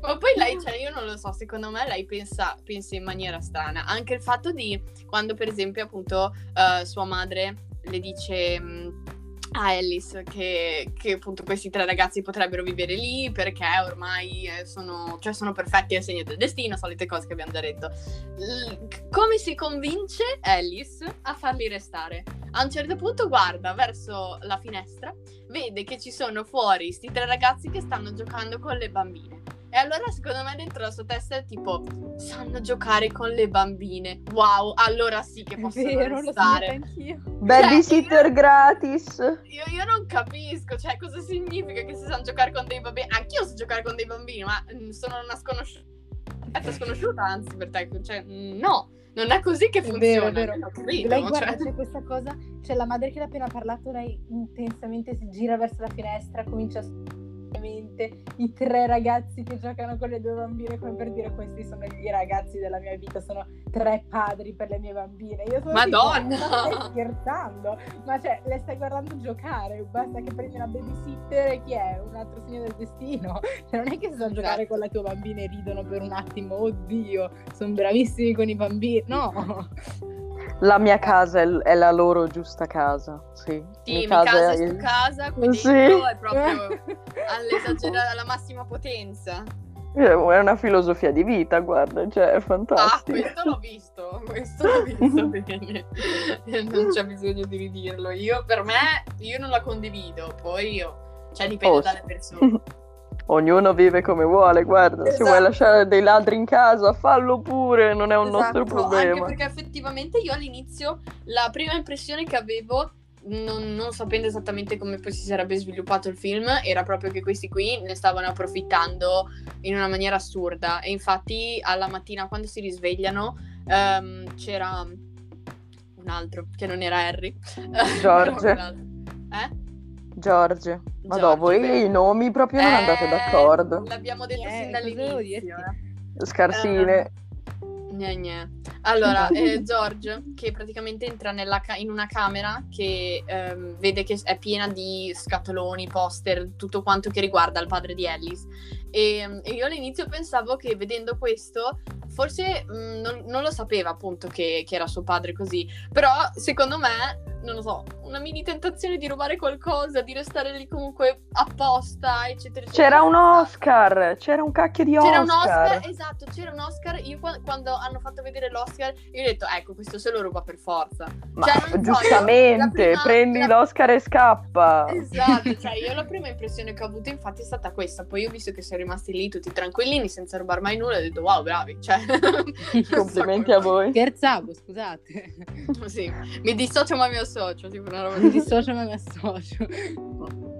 A: Ma poi lei, cioè, io non lo so, secondo me lei pensa, pensa in maniera strana. Anche il fatto di quando, per esempio, appunto, eh, sua madre le dice... a Alice che, che, appunto questi tre ragazzi potrebbero vivere lì perché ormai eh, sono, cioè sono perfetti al segno del destino, solite cose che abbiamo già detto. L- come si convince Alice a farli restare? A un certo punto guarda verso la finestra, vede che ci sono fuori questi tre ragazzi che stanno giocando con le bambine. E allora secondo me dentro la sua testa è tipo sanno giocare con le bambine. Wow, allora sì che possono
B: Vero,
A: restare.
B: Lo anch'io.
C: Babysitter
A: io,
C: gratis.
A: Io, io, non capisco, cioè cosa significa che si sanno giocare con dei bambini. Anch'io so giocare con dei bambini, ma mm, sono una sconosciuta. sconosciuta, anzi, per te. Cioè, mm, no, non è così che funziona.
B: È vero, è vero.
A: Credo,
B: lei guarda,
A: cioè...
B: c'è questa cosa, c'è la madre che l'ha appena parlato, lei intensamente si gira verso la finestra, comincia a i tre ragazzi che giocano con le due bambine, come per dire questi sono i ragazzi della mia vita, sono tre padri per le mie bambine. Io sono
A: Madonna!
B: Tipo, stai scherzando? Ma cioè, le stai guardando giocare, basta che prendi una babysitter e chi è? Un altro segno del destino. Cioè, non è che se esatto. giocare con la tua bambina e ridono per un attimo, oddio, sono bravissimi con i bambini. No!
C: La mia casa è, è, la loro giusta casa, sì.
A: Sì, mi casa, casa è su casa, qui sì. è proprio all'esagerata, alla massima potenza.
C: Eh, è una filosofia di vita, guarda, cioè è fantastico.
A: Ah, questo l'ho visto, questo l'ho visto bene. non c'è bisogno di ridirlo. Io, per me, io non la condivido, poi io, cioè dipende oh, dalle persone.
C: Ognuno vive come vuole, guarda, esatto. se vuoi esatto. lasciare dei ladri in casa, fallo pure, non è un esatto, nostro problema.
A: Anche perché effettivamente io all'inizio la prima impressione che avevo non, non, sapendo esattamente come poi si sarebbe sviluppato il film, era proprio che questi qui ne stavano approfittando in una maniera assurda. E infatti alla mattina quando si risvegliano um, c'era un altro che non era Harry.
C: George.
A: eh?
C: George. Ma dopo voi i nomi proprio non eh, andate d'accordo.
A: L'abbiamo detto eh, sin dall'inizio.
C: Eh. Scarsine.
A: Uh, gne, gne. Allora, eh, George, che praticamente entra ca- in una camera che ehm, vede che è piena di scatoloni, poster, tutto quanto che riguarda il padre di Alice. E, e io all'inizio pensavo che vedendo questo, forse mh, mm, non, non, lo sapeva appunto che, che era suo padre così, però secondo me non lo so, una mini tentazione di rubare qualcosa, di restare lì comunque apposta, eccetera, eccetera.
C: C'era un Oscar, c'era un cacchio di Oscar.
A: C'era un Oscar, esatto, c'era un Oscar. Io quando hanno fatto vedere l'Oscar, io ho detto, ecco, questo se lo ruba per forza.
C: Ma cioè, giustamente, so, prima, prendi la... l'Oscar e scappa.
A: Esatto, cioè io la prima impressione che ho avuto infatti è stata questa. Poi ho visto che rimasti lì tutti tranquillini senza rubare mai nulla e ho detto, wow, bravi. Cioè,
C: Complimenti a voi.
B: Scherzavo, scusate.
A: sì, mi dissocio ma mi associo, tipo una roba
B: Mi dissocio ma mi associo.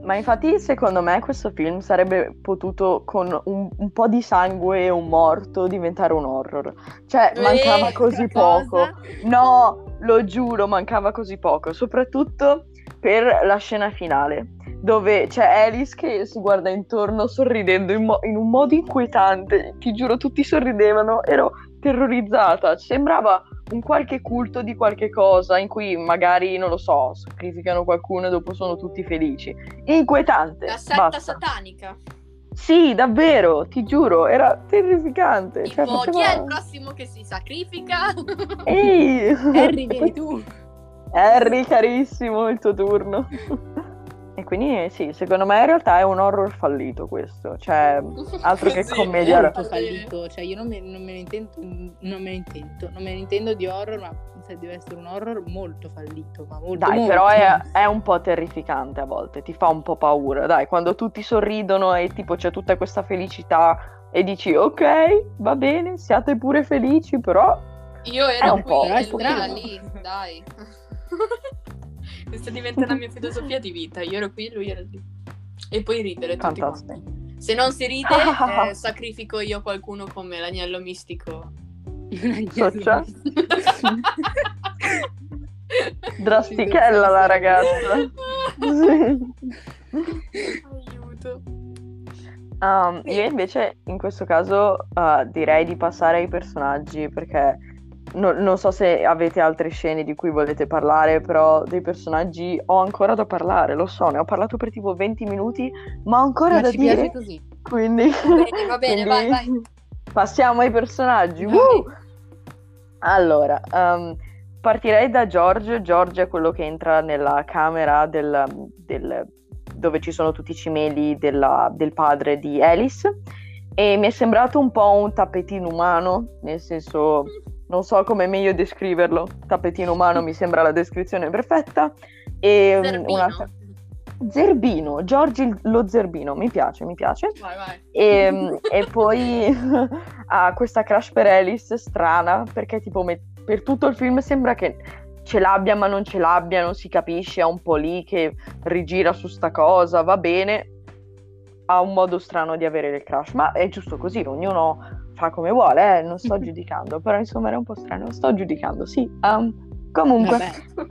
C: Ma infatti, secondo me, questo film sarebbe potuto, con un, un po' di sangue e un morto, diventare un horror. Cioè,
A: Eh,
C: mancava così
B: cosa?
C: poco. No, lo giuro, mancava così poco. Soprattutto per la scena finale, dove c'è Alice che si guarda intorno sorridendo in, mo- in un modo inquietante. Ti giuro, tutti sorridevano. Ero terrorizzata. Sembrava un qualche culto di qualche cosa in cui magari, non lo so, sacrificano qualcuno e dopo sono tutti felici. Inquietante.
A: La setta
C: basta.
A: satanica.
C: Sì, davvero, ti giuro, era terrificante.
A: Tipo,
C: cioè, faceva...
A: chi è il prossimo che si sacrifica?
C: Ehi!
B: Harry, vieni tu.
C: Harry, carissimo, il tuo turno. E quindi sì, secondo me in realtà è un horror fallito questo, cioè altro che
A: Sì,
C: commedia.
B: È molto fallito, cioè io non me, non me ne intendo, non me ne intendo, non me ne intendo di horror, ma se deve essere un horror molto fallito, ma molto
C: Dai,
B: molto.
C: però è, è un po' terrificante a volte, ti fa un po' paura. Dai, quando tutti sorridono e tipo c'è tutta questa felicità e dici ok, va bene, siate pure felici, però
A: Io
C: È
A: ero
C: un po',
B: strano.
A: lì, dai. Questa diventa la mia filosofia di vita. Io ero qui, lui era lì. E poi ridere tutti
C: fantastico.
A: quanti. Se non si ride, eh, sacrifico io qualcuno come l'agnello mistico.
C: Soccia? Drastichella la ragazza.
A: Aiuto.
C: Um, io invece in questo caso uh, direi di passare ai personaggi perché no- non so se avete altre scene di cui volete parlare, però dei personaggi ho ancora da parlare, lo so, ne ho parlato per tipo 20 minuti, ma ho ancora
B: Ma
C: da
B: ci
C: dire.
B: piace così.
C: Quindi,
A: Va bene, va bene, vai, vai.
C: Passiamo ai personaggi.
B: Vai.
C: Woo! Allora, um, partirei da George. George è quello che entra nella camera del, del, dove ci sono tutti i cimeli della, del padre di Alice e mi è sembrato un po' un tappetino umano, nel senso non so come meglio descriverlo, tappetino umano mi sembra la descrizione perfetta. E
A: Zerbino.
C: una... Zerbino, Giorgi lo Zerbino, mi piace, mi piace.
A: Vai, vai.
C: E, e poi ha questa crush per Alice strana, perché tipo me- per tutto il film sembra che ce l'abbia ma non ce l'abbia, non si capisce, è un po' lì che rigira su sta cosa, va bene, ha un modo strano di avere il crush, ma è giusto così, ognuno fa come vuole, eh, non sto giudicando, però insomma era un po' strano, sto giudicando, sì. Um, comunque,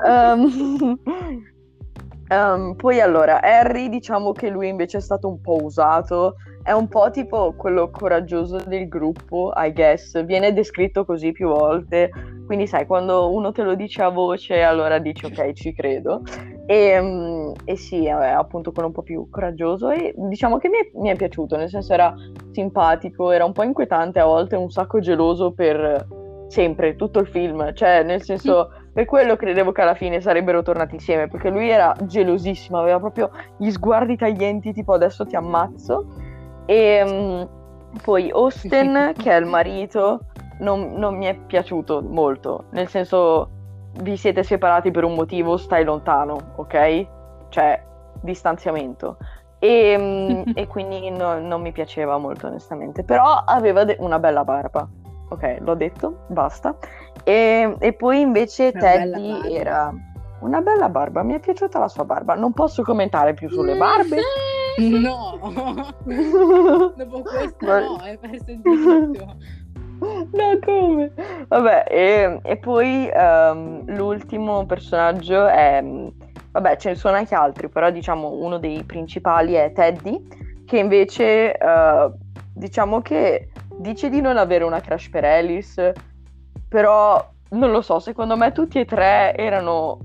C: um, um, poi allora, Harry diciamo che lui invece è stato un po' usato, è un po' tipo quello coraggioso del gruppo, I guess, viene descritto così più volte, quindi sai, quando uno te lo dice a voce, allora dici ok, ci credo. E, mm, e sì, è appunto quello un po' più coraggioso. E diciamo che mi è, mi è piaciuto, nel senso era simpatico, era un po' inquietante a volte, un sacco geloso per sempre, tutto il film, cioè nel senso per quello credevo che alla fine sarebbero tornati insieme, perché lui era gelosissimo, aveva proprio gli sguardi taglienti tipo adesso ti ammazzo e mm, poi Austen, che è il marito, non, non mi è piaciuto molto, nel senso vi siete separati per un motivo, stai lontano, ok? Cioè, distanziamento. E, mm, e quindi no- non mi piaceva molto onestamente, però aveva de- una bella barba. Ok, l'ho detto, basta. E, e poi invece
B: Una
C: Teddy era una bella barba, mi è piaciuta la sua barba. Non posso commentare più sulle barbe.
B: No, dopo questo
C: Ma-
B: no, hai perso il diritto.
C: No, come? Vabbè, e, e poi ehm, l'ultimo personaggio è... Vabbè, ce ne sono anche altri, però diciamo uno dei principali è Teddy, che invece eh, diciamo che dice di non avere una crush per Alice, però non lo so, secondo me tutti e tre erano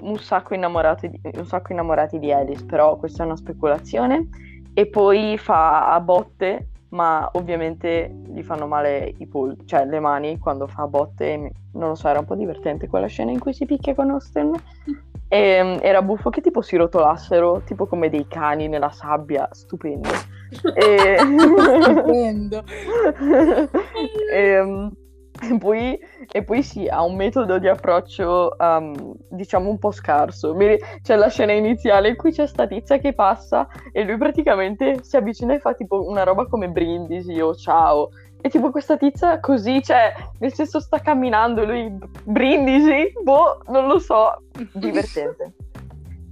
C: un sacco innamorati di, un sacco innamorati di Alice, però questa è una speculazione. E poi fa a botte, ma ovviamente gli fanno male i polsi, cioè le mani quando fa a botte. Non lo so, era un po' divertente quella scena in cui si picchia con Austen. E, mm, era buffo che tipo si rotolassero, tipo come dei cani nella sabbia, stupendo. E...
B: Stupendo.
C: e, mm, e poi, e poi sì, ha un metodo di approccio, um, diciamo, un po' scarso. C'è la scena iniziale in cui c'è sta tizia che passa e lui praticamente si avvicina e fa tipo una roba come brindisi o ciao. E tipo questa tizia così, cioè, nel senso sta camminando e lui brindisi, boh, non lo so, divertente.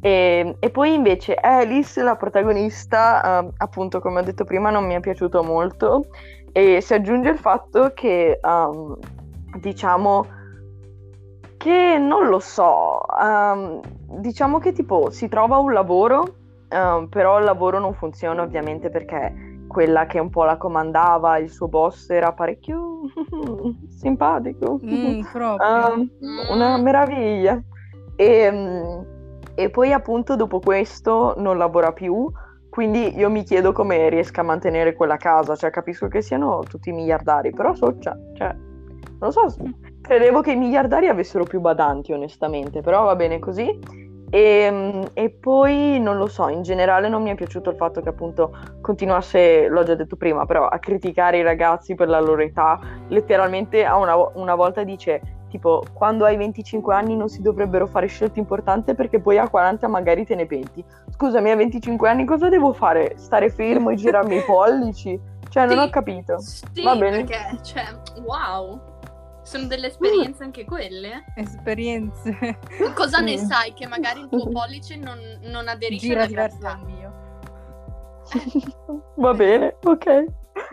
C: E, e poi invece Alice, la protagonista, ehm, appunto come ho detto prima, non mi è piaciuto molto e si aggiunge il fatto che, ehm, diciamo, che non lo so, ehm, diciamo che tipo si trova un lavoro, ehm, però il lavoro non funziona ovviamente perché quella che un po' la comandava, il suo boss era parecchio simpatico.
B: Mm.
C: Ehm, una meraviglia. E, mm, e poi appunto dopo questo non lavora più, quindi io mi chiedo come riesca a mantenere quella casa, cioè capisco che siano tutti miliardari, però soccia, cioè, non lo so, credevo che i miliardari avessero più badanti onestamente, però va bene così. E, mm, e poi non lo so, in generale non mi è piaciuto il fatto che appunto continuasse, l'ho già detto prima, però a criticare i ragazzi per la loro età, letteralmente a una, una volta dice tipo quando hai 25 anni non si dovrebbero fare scelte importanti perché poi a 40 magari te ne penti. Scusami, a 25 anni cosa devo fare? Stare fermo e girarmi i pollici? Cioè, non
A: Sì.
C: ho capito.
A: Sì,
C: Va bene.
A: perché, cioè, wow. Sono delle esperienze anche quelle.
B: Esperienze.
A: Cosa ne
C: Sì.
A: sai che magari il tuo pollice non, non aderisce
B: Gira
A: alla
B: diverso dal mio.
C: Va bene, ok.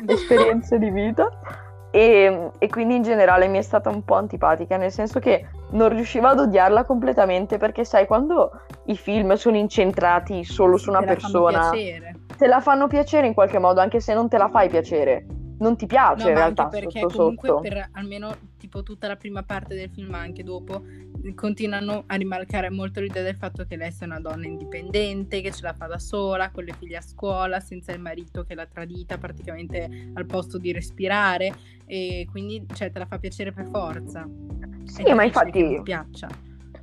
C: Esperienze di vita. E, e quindi in generale mi è stata un po' antipatica, nel senso che non riuscivo ad odiarla completamente perché sai, quando i film sono incentrati solo su una
B: Te
C: persona, te la fanno piacere in qualche modo, anche se non te la fai piacere. Non ti piace
B: No,
C: in realtà
B: anche perché
C: sotto
B: comunque
C: sotto.
B: per almeno tipo tutta la prima parte del film, anche dopo, continuano a rimarcare molto l'idea del fatto che lei sia una donna indipendente, che ce la fa da sola, con le figlie a scuola, senza il marito che l'ha tradita praticamente al posto di respirare e quindi cioè, te la fa piacere per forza.
C: Sì, ma infatti
B: ti piaccia.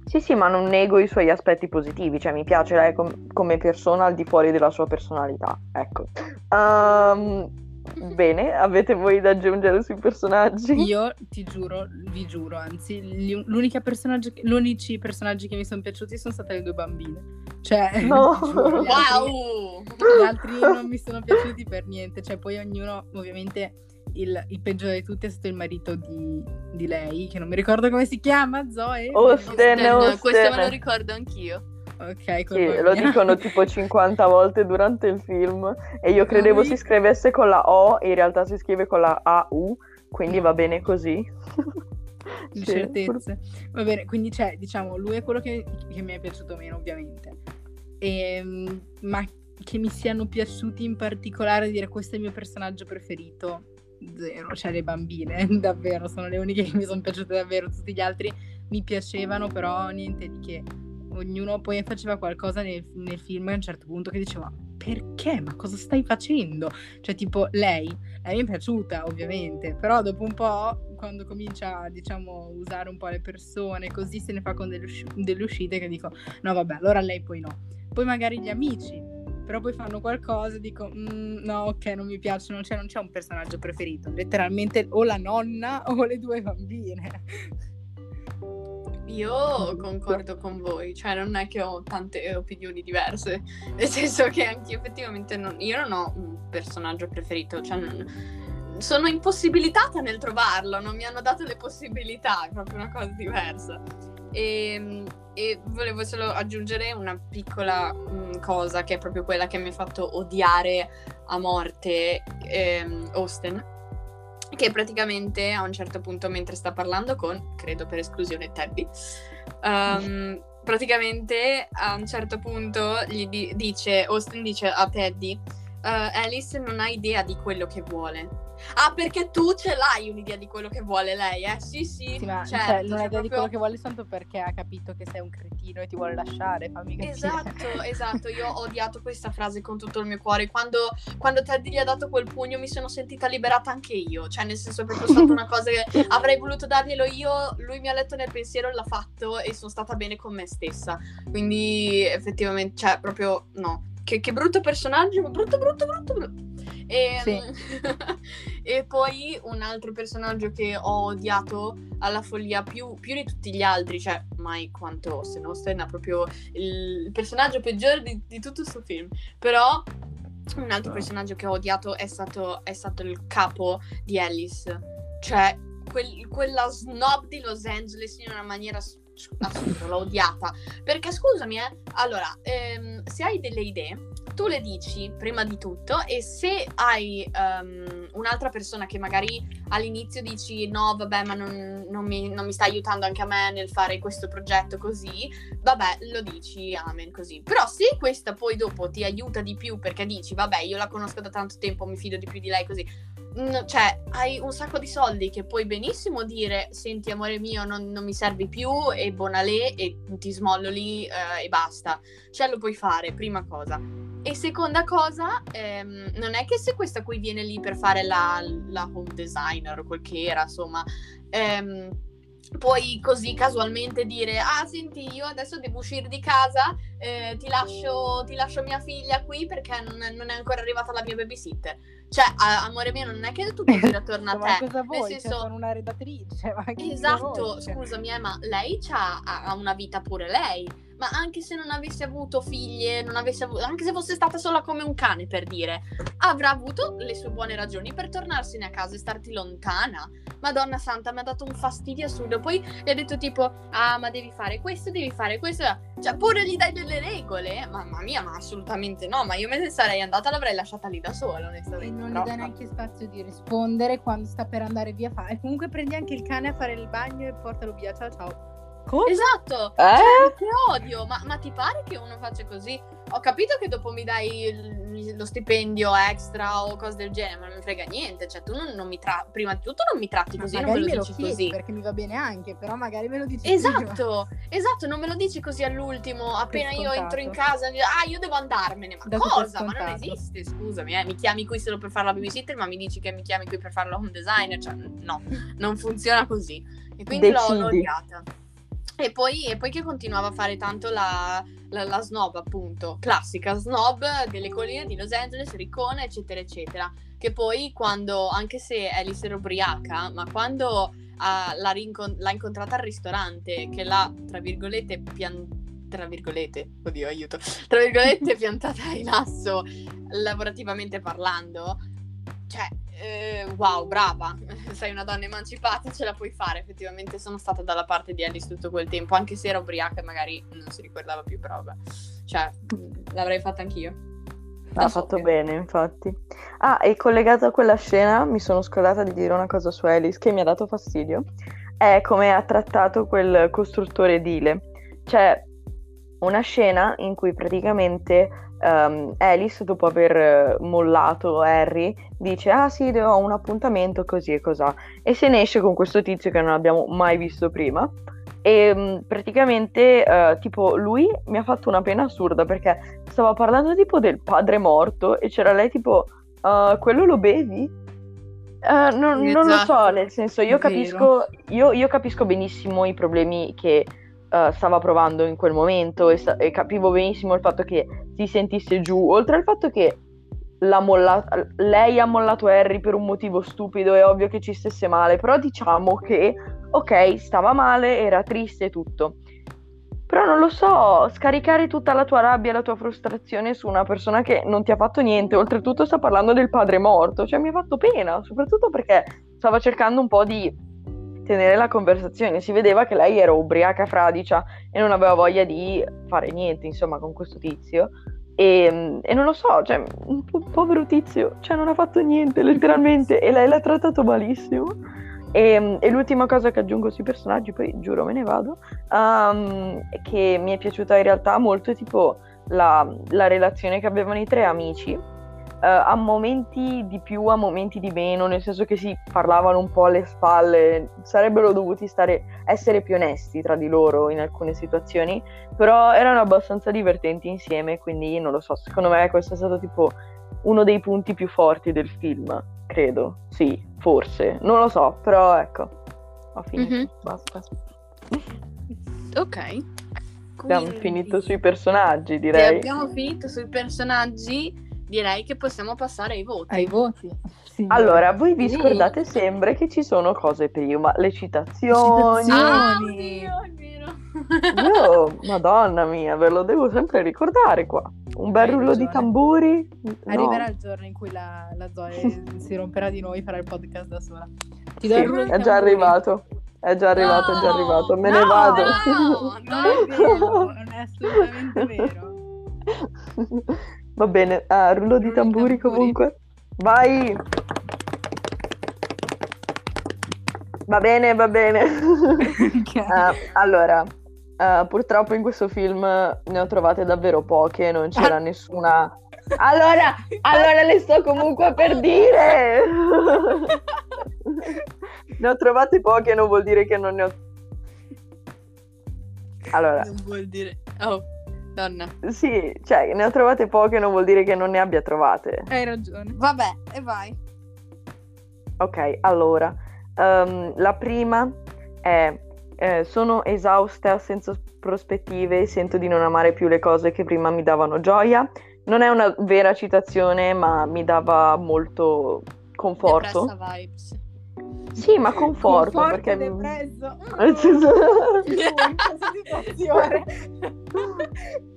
C: Sì, sì, ma non nego i suoi aspetti positivi, cioè mi piace lei com- come persona al di fuori della sua personalità, ecco. Ehm, bene, avete voi da aggiungere sui personaggi?
B: Io ti giuro, vi giuro, anzi, gli, l'unica personaggio che- gli unici personaggi che mi sono piaciuti sono state le due bambine. Cioè,
C: No.
B: giuro, gli altri-
A: Wow!
B: Gli altri non mi sono piaciuti per niente, cioè poi ognuno, ovviamente, il, il peggiore di tutti è stato il marito di, di lei, che non mi ricordo come si chiama, Zoe.
C: Austen,
A: No,
C: Austen.
A: questo me lo ricordo anch'io.
B: Ok,
C: Sì, lo dicono tipo 50 volte durante il film e io credevo
B: lui-
C: si scrivesse con la O e in realtà si scrive con la AU, quindi va bene così. Sì,
B: Incertezze. Va bene, quindi c'è, diciamo, lui è quello che, che mi è piaciuto meno, ovviamente. Ehm, ma che mi siano piaciuti in particolare, dire questo è il mio personaggio preferito, zero. Cioè, le bambine, davvero, sono le uniche che mi sono piaciute davvero. Tutti gli altri mi piacevano, però niente di che. Ognuno poi faceva qualcosa nel, nel film a un certo punto che diceva perché? Ma cosa stai facendo? Cioè, tipo, lei, lei mi è piaciuta, ovviamente, però dopo un po', quando comincia, diciamo, a usare un po' le persone, così se ne fa con delle, usci- delle uscite che dico, no, vabbè, allora lei poi no. Poi magari gli amici, però poi fanno qualcosa e dico, "Mm, no, ok, non mi piacciono, cioè non c'è un personaggio preferito, letteralmente o la nonna o le due bambine.
A: Io concordo con voi, cioè non è che ho tante opinioni diverse, nel senso che anche effettivamente non- io non ho un personaggio preferito, cioè non- sono impossibilitata nel trovarlo, non mi hanno dato le possibilità, è proprio una cosa diversa. E, e volevo solo aggiungere una piccola mm, cosa che è proprio quella che mi ha fatto odiare a morte ehm, Austen che praticamente a un certo punto mentre sta parlando con, credo per esclusione, Teddy, ehm, praticamente a un certo punto gli di- dice, Austin dice a Teddy, "Eh, Alice non ha idea di quello che vuole. Ah, perché tu ce l'hai un'idea di quello che vuole lei, eh? Sì, sì,
B: Sì, ma
A: certo,
B: cioè, non
A: cioè
B: ha idea di
A: proprio-
B: quello che vuole soltanto perché ha capito che sei un cretino e ti vuole lasciare, fammi capire.
A: Esatto, esatto, io ho odiato questa frase con tutto il mio cuore. Quando, quando Teddy gli ha dato quel pugno mi sono sentita liberata anche io. Cioè, nel senso, è proprio stata una cosa che avrei voluto darglielo io. Lui mi ha letto nel pensiero, l'ha fatto e sono stata bene con me stessa. Quindi, effettivamente, cioè, proprio no. Che, che brutto personaggio, brutto, brutto, brutto, brutto. E,
B: Sì.
A: e poi un altro personaggio che ho odiato alla follia più, più di tutti gli altri, cioè mai quanto se no Sten è proprio il, personaggio peggiore di, di tutto questo film. Però un altro personaggio che ho odiato è stato, è stato il capo di Alice, cioè quel- quella snob di Los Angeles in una maniera assurda, l'ho odiata. Perché scusami, eh, allora, ehm, se hai delle idee, tu le dici prima di tutto e se hai ehm, un'altra persona che magari all'inizio dici no, vabbè, ma non, non mi, non mi sta aiutando anche a me nel fare questo progetto così, vabbè, lo dici, amen, così. Però se questa poi dopo ti aiuta di più perché dici, vabbè, io la conosco da tanto tempo, mi fido di più di lei, così, mm, cioè, hai un sacco di soldi che puoi benissimo dire, senti amore mio, non, non mi servi più e bonalè e ti smollo lì eh, e basta. Cioè, lo puoi fare, prima cosa. E seconda cosa, ehm, non è che se questa qui viene lì per fare la, la home designer o quel che era, insomma, ehm, puoi così casualmente dire, ah senti, io adesso devo uscire di casa, eh, ti, lascio, ti lascio mia figlia qui perché non non è ancora arrivata la mia babysitter. Cioè, a- amore mio, non è che tutto gira attorno a
B: Ma
A: te.
B: cosa vuoi?
A: Nel
B: Cioè,
A: senso-
B: sono una redattrice.
A: Esatto,
B: conosce?
A: scusami, eh, ma lei c'ha, ha una vita pure lei. Ma anche se non avesse avuto figlie, non avesse avuto, anche se fosse stata sola come un cane, per dire, avrà avuto le sue buone ragioni per tornarsene a casa e starti lontana. Madonna santa, mi ha dato un fastidio assurdo. Poi gli ha detto tipo, ah, ma devi fare questo, devi fare questo. Cioè, pure gli dai delle regole. Mamma mia, ma assolutamente no. Ma io me ne sarei andata, l'avrei lasciata lì da sola, onestamente.
B: Non gli
A: però-
B: dai neanche spazio di rispondere quando sta per andare via. Fa... E comunque prendi anche il cane a fare il bagno e portalo via. Ciao ciao. Come?
A: Esatto,
C: Eh?
A: cioè, che odio, ma, ma ti pare che uno faccia così? Ho capito che dopo mi dai il- lo stipendio extra o cose del genere, ma non mi frega niente, cioè tu non, non mi tratti, prima di tutto non mi tratti
B: Ma
A: così, non me lo
B: me lo
A: dici
B: chiedi
A: così.
B: perché mi va bene anche, però magari me lo dici prima.
A: Esatto, esatto, non me lo dici così all'ultimo, appena io entro in casa, ah io devo andarmene, ma
B: Dato
A: cosa? Ma non esiste, scusami, eh. mi chiami qui solo per fare la babysitter, ma mi dici che mi chiami qui per fare la home designer, cioè no, non funziona così. E quindi l'ho, l'ho
C: Decidi.
A: odiata. E poi, e poi che continuava a fare tanto la, la- la snob, appunto, classica snob delle colline di Los Angeles, riccona, eccetera, eccetera. Che poi quando, anche se Alice era ubriaca, ma quando ah, l'ha, rincon- l'ha incontrata al ristorante, che l'ha, tra virgolette, pian- tra virgolette, oddio, aiuto, tra virgolette, piantata in asso, lavorativamente parlando, cioè, eh, wow, brava, sei una donna emancipata, ce la puoi fare. Effettivamente sono stata dalla parte di Alice tutto quel tempo, anche se era ubriaca e magari non si ricordava più, però vabbè. Cioè, l'avrei fatta anch'io.
C: Ha
A: so
C: fatto
A: che-
C: bene, infatti. Ah, e collegato a quella scena, mi sono scordata di dire una cosa su Alice che mi ha dato fastidio. È come ha trattato quel costruttore edile. C'è una scena in cui praticamente ehm, Alice, dopo aver eh, mollato Harry, dice: Ah sì, ho un appuntamento così e cos'ha. E se ne esce con questo tizio che non abbiamo mai visto prima. E mh, praticamente, eh, tipo, lui mi ha fatto una pena assurda perché stava parlando tipo del padre morto e c'era lei tipo, "Uh, quello lo bevi? Eh, non, non lo so,
A: Esatto.
C: nel senso, io capisco, io, io capisco benissimo i problemi che eh, stava provando in quel momento e, sa- e capivo benissimo il fatto che si sentisse giù, oltre al fatto che molla- lei ha mollato Harry per un motivo stupido, è ovvio che ci stesse male, però diciamo che, ok, stava male, era triste e tutto. Però non lo so, scaricare tutta la tua rabbia e la tua frustrazione su una persona che non ti ha fatto niente, oltretutto sta parlando del padre morto, cioè mi ha fatto pena, soprattutto perché stava cercando un po' di tenere la conversazione, si vedeva che lei era ubriaca fradicia e non aveva voglia di fare niente, insomma, con questo tizio. E, e non lo so, cioè, un po- povero tizio, cioè non ha fatto niente letteralmente e lei l'ha trattato malissimo. E, e l'ultima cosa che aggiungo sui personaggi, poi giuro me ne vado, um, che mi è piaciuta in realtà molto tipo la, la relazione che avevano i tre amici, a momenti di più, a momenti di meno, nel senso che si parlavano un po' alle spalle, sarebbero dovuti stare, essere più onesti tra di loro in alcune situazioni, però erano abbastanza divertenti insieme, quindi non lo so, secondo me questo è stato tipo uno dei punti più forti del film, credo, sì, forse, non lo so, però ecco, ho finito,
A: Mhm.
C: basta.
A: Ok.
C: Abbiamo
A: Quindi,
C: finito sui personaggi, direi.
A: abbiamo finito sui personaggi, direi che possiamo passare ai voti.
B: Ai voti. Sì.
C: Allora, voi vi
A: Sì.
C: scordate sempre che ci sono cose prima, le citazioni.
B: citazioni.
A: Ah, oddio, è vero.
C: Io, madonna mia, ve lo devo sempre ricordare qua. Un bel
B: Hai
C: rullo di tamburi. No.
B: Arriverà il giorno in cui la, la Zoe si romperà di noi e farà il podcast da sola. Ti do
C: Sì,
B: il rullo
C: è già arrivato. È già arrivato, è già
A: No,
C: arrivato. Me
B: no,
C: ne vado.
A: no,
B: Non è vero, non è assolutamente vero.
C: Va bene, ah, rullo di
B: Rullo di
C: tamburi
B: tamburi.
C: comunque. Vai. Va bene, va bene.
B: Ok.
C: Ah, allora, ah, purtroppo in questo film ne ho trovate davvero poche, non c'era nessuna... Allora, allora le sto comunque per dire! ne ho trovate poche, non vuol dire che non ne ho... Allora,
A: Non vuol dire... Oh, donna.
C: sì, cioè, ne ho trovate poche, non vuol dire che non ne abbia trovate.
B: Hai ragione.
A: Vabbè, e vai.
C: Ok, allora, ehm, la prima è eh, sono esausta, senza prospettive, sento di non amare più le cose che prima mi davano gioia. Non è una vera citazione, ma mi dava molto conforto.
A: Depressa vibes.
C: Sì, ma conforto,
B: Conforto
C: perché...
B: depresso. Situazione.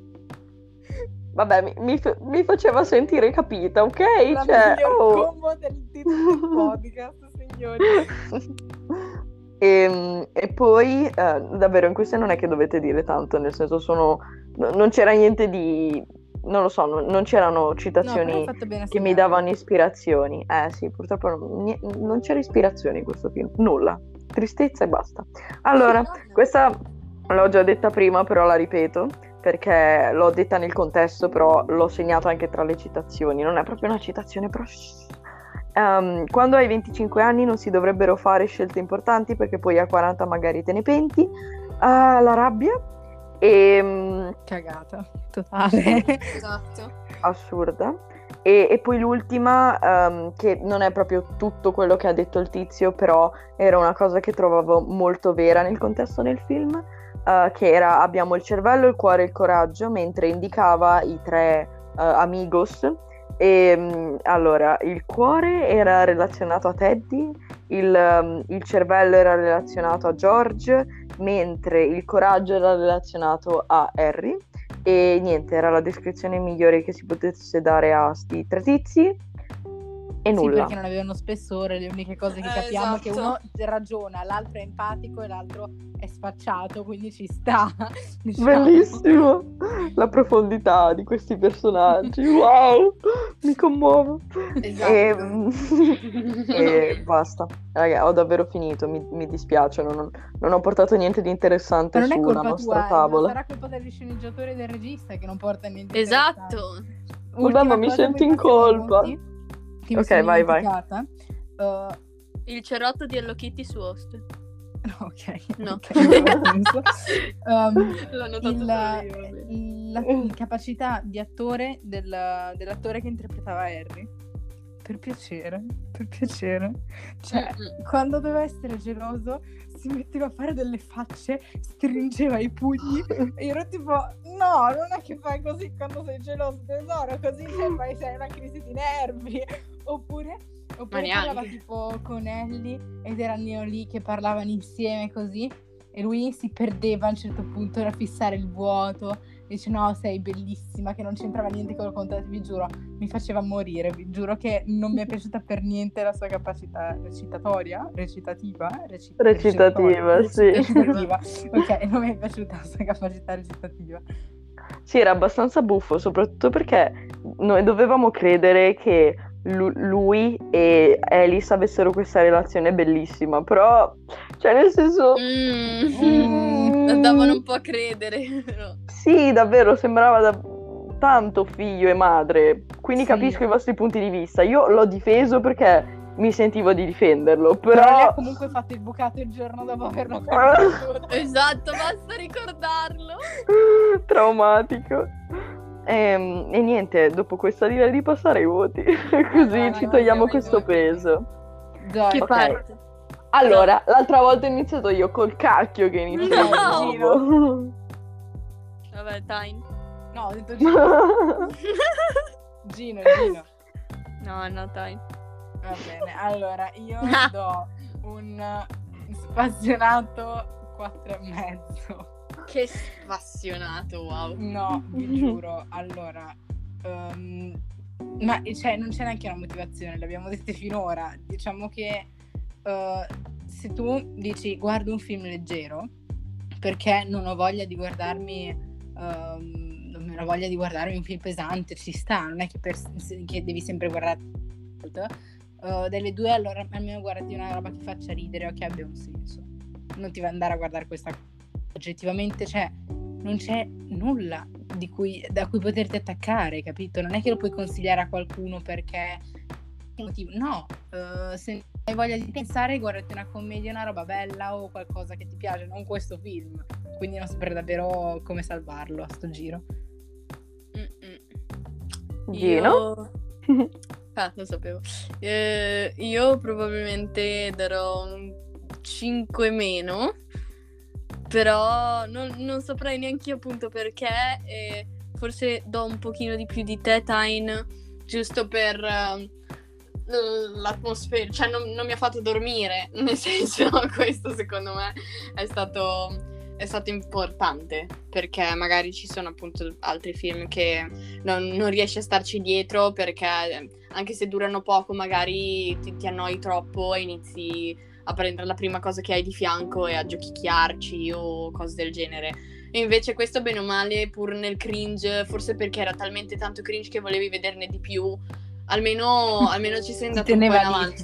C: Vabbè, mi, mi mi faceva sentire capita, ok?
B: La
C: Cioè, oh.
B: combo del titolo del podcast, signori.
C: E, Ehm, e poi, eh, davvero, in queste non è che dovete dire tanto, nel senso sono... no- non c'era niente di... non lo so, non, non c'erano
B: No,
C: citazioni
B: a
C: che mi davano ispirazioni. Eh sì, purtroppo non, non c'era ispirazione in questo film, nulla. Tristezza e basta. Allora, questa L'ho già detta prima, però la ripeto, perché l'ho detta nel contesto, però l'ho segnato anche tra le citazioni. Non è proprio una citazione, però... Um, quando hai 25 anni non si dovrebbero fare scelte importanti perché poi a 40 magari te ne penti. Uh, la rabbia. E, um,
B: Cagata, totale.
A: Esatto.
C: assurda. E, e poi l'ultima, um, che non è proprio tutto quello che ha detto il tizio, però era una cosa che trovavo molto vera nel contesto del film, uh, che era abbiamo il cervello, il cuore e il coraggio, mentre indicava i tre uh, amigos. E um, allora, il cuore era relazionato a Teddy, il, um, il cervello era relazionato a George, mentre il coraggio era relazionato a Harry. E niente, era la descrizione migliore che si potesse dare a sti tre tizi. E
B: Sì,
C: nulla.
B: perché non avevano spessore, le uniche cose che
A: Eh,
B: capiamo è che
A: esatto.
B: uno ragiona, l'altro è empatico e l'altro è sfacciato, quindi ci sta. diciamo.
C: Bellissimo la profondità di questi personaggi. Wow, mi commuovo.
A: Esatto.
C: E, e basta. Raga, ho davvero finito. Mi, mi dispiace, non, non ho portato niente di interessante
B: Ma non
C: sulla nostra
B: tua, eh,
C: tavola.
B: sarà colpa del sceneggiatore e del regista che non porta niente.
A: Esatto.
B: interessante.
C: Vabbè,
B: Ultima
C: ma mi
B: poi
C: in colpa.
B: voti, che mi
C: Ok,
B: sono
C: vai, vai.
B: Uh,
A: Il cerotto di Hello Kitty su host.
B: ok,
A: No.
B: ok, non ha senso. Um, il- la, la capacità di attore del- dell'attore che interpretava Harry. Per piacere, per piacere. Cioè,
A: Mm-mm.
B: quando doveva essere geloso, si metteva a fare delle facce, stringeva i pugni e io ero tipo, no, non è che fai così quando sei geloso, tesoro, così cioè, fai sei una crisi di nervi. Oppure, oppure parlava tipo con Ellie ed erano lì che parlavano insieme così e lui si perdeva a un certo punto era fissare il vuoto dice no sei bellissima che non c'entrava niente con il contesto vi giuro mi faceva morire vi giuro che non mi è piaciuta per niente la sua capacità recitatoria recitativa Reci-
C: Recitativa,
B: recitatoria,
C: sì.
B: recitativa. Ok non mi è piaciuta la sua capacità recitativa.
C: Sì, era abbastanza buffo, soprattutto perché noi dovevamo credere che lu- lui e Alice avessero questa relazione bellissima, però, cioè, nel senso,
A: Mm.
C: Mm.
A: Davano un po' a credere.
C: sì, davvero sembrava da tanto figlio e madre, quindi
B: Sì.
C: capisco i vostri punti di vista. Io l'ho difeso perché mi sentivo di difenderlo,
B: però lei
C: però...
B: ha comunque fatto il bucato il giorno dopo averlo conosciuto
A: Esatto, basta ricordarlo.
C: traumatico. Ehm, E, niente, dopo questa direi di passare ai voti, così
B: vai,
C: ci
B: vai,
C: togliamo questo peso.
B: Dai,
A: Che
C: Ok.
A: parte?
C: Allora, l'altra volta ho iniziato io col cacchio che inizio
A: No!
C: nuovo.
A: Vabbè, time.
B: no ho detto Gino Gino Gino
A: No, no, time.
B: Va bene, allora io do un spassionato 4 e mezzo.
A: Che spassionato, wow.
B: No, vi giuro. Allora, ehm, ma cioè, non c'è neanche una motivazione, l'abbiamo detto finora. Diciamo che eh, se tu dici guardo un film leggero perché non ho voglia di guardarmi ehm, non ho voglia di guardarmi un film pesante, ci sta, non è che, per- che devi sempre guardare Uh, delle due allora almeno guardati una roba che faccia ridere o che abbia un senso non ti va andare a guardare questa cosa oggettivamente cioè non c'è nulla di cui, da cui poterti attaccare capito? Non è che lo puoi consigliare a qualcuno perché no uh, se hai voglia di pensare guardati una commedia una roba bella o qualcosa che ti piace non questo film. Quindi non saprei davvero come salvarlo a sto giro.
A: Mm-mm. Io... Ah, lo sapevo. Eh, io probabilmente darò un 5 meno, però non, non saprei neanche io appunto perché. e forse do un pochino di più di te, Tyne, giusto per eh, l'atmosfera. Cioè, non, non mi ha fatto dormire, nel senso, questo secondo me è stato è stato importante perché magari ci sono appunto altri film che non, non riesci a starci dietro perché anche se durano poco magari ti, ti annoi troppo e inizi a prendere la prima cosa che hai di fianco e a giochicchiarci o cose del genere. E invece questo bene o male pur nel cringe, forse perché era talmente tanto cringe che volevi vederne di più, almeno, almeno ci sei andato un po' in avanti.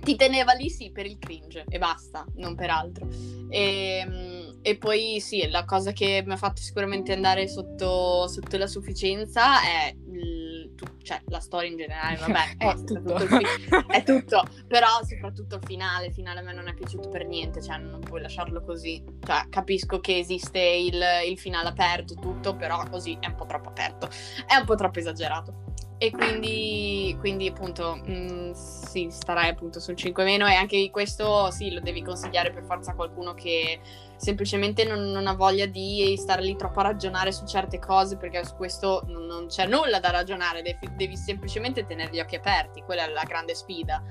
A: ti teneva lì sì per il cringe e basta, non per altro. E, mm, e poi sì, la cosa che mi ha fatto sicuramente andare sotto, sotto la sufficienza è il, tu, cioè, la storia in generale, vabbè,
B: è,
A: basta,
B: tutto.
A: tutto fi- è tutto, però soprattutto il finale, il finale a me non è piaciuto per niente, cioè non puoi lasciarlo così, cioè capisco che esiste il, il finale aperto tutto, però così è un po' troppo aperto, è un po' troppo esagerato. E quindi, quindi appunto, mh, sì, starei appunto sul 5 meno e anche questo sì, lo devi consigliare per forza a qualcuno che semplicemente non, non ha voglia di stare lì troppo a ragionare su certe cose perché su questo non, non c'è nulla da ragionare, devi, devi semplicemente tenere gli occhi aperti, quella è la grande sfida.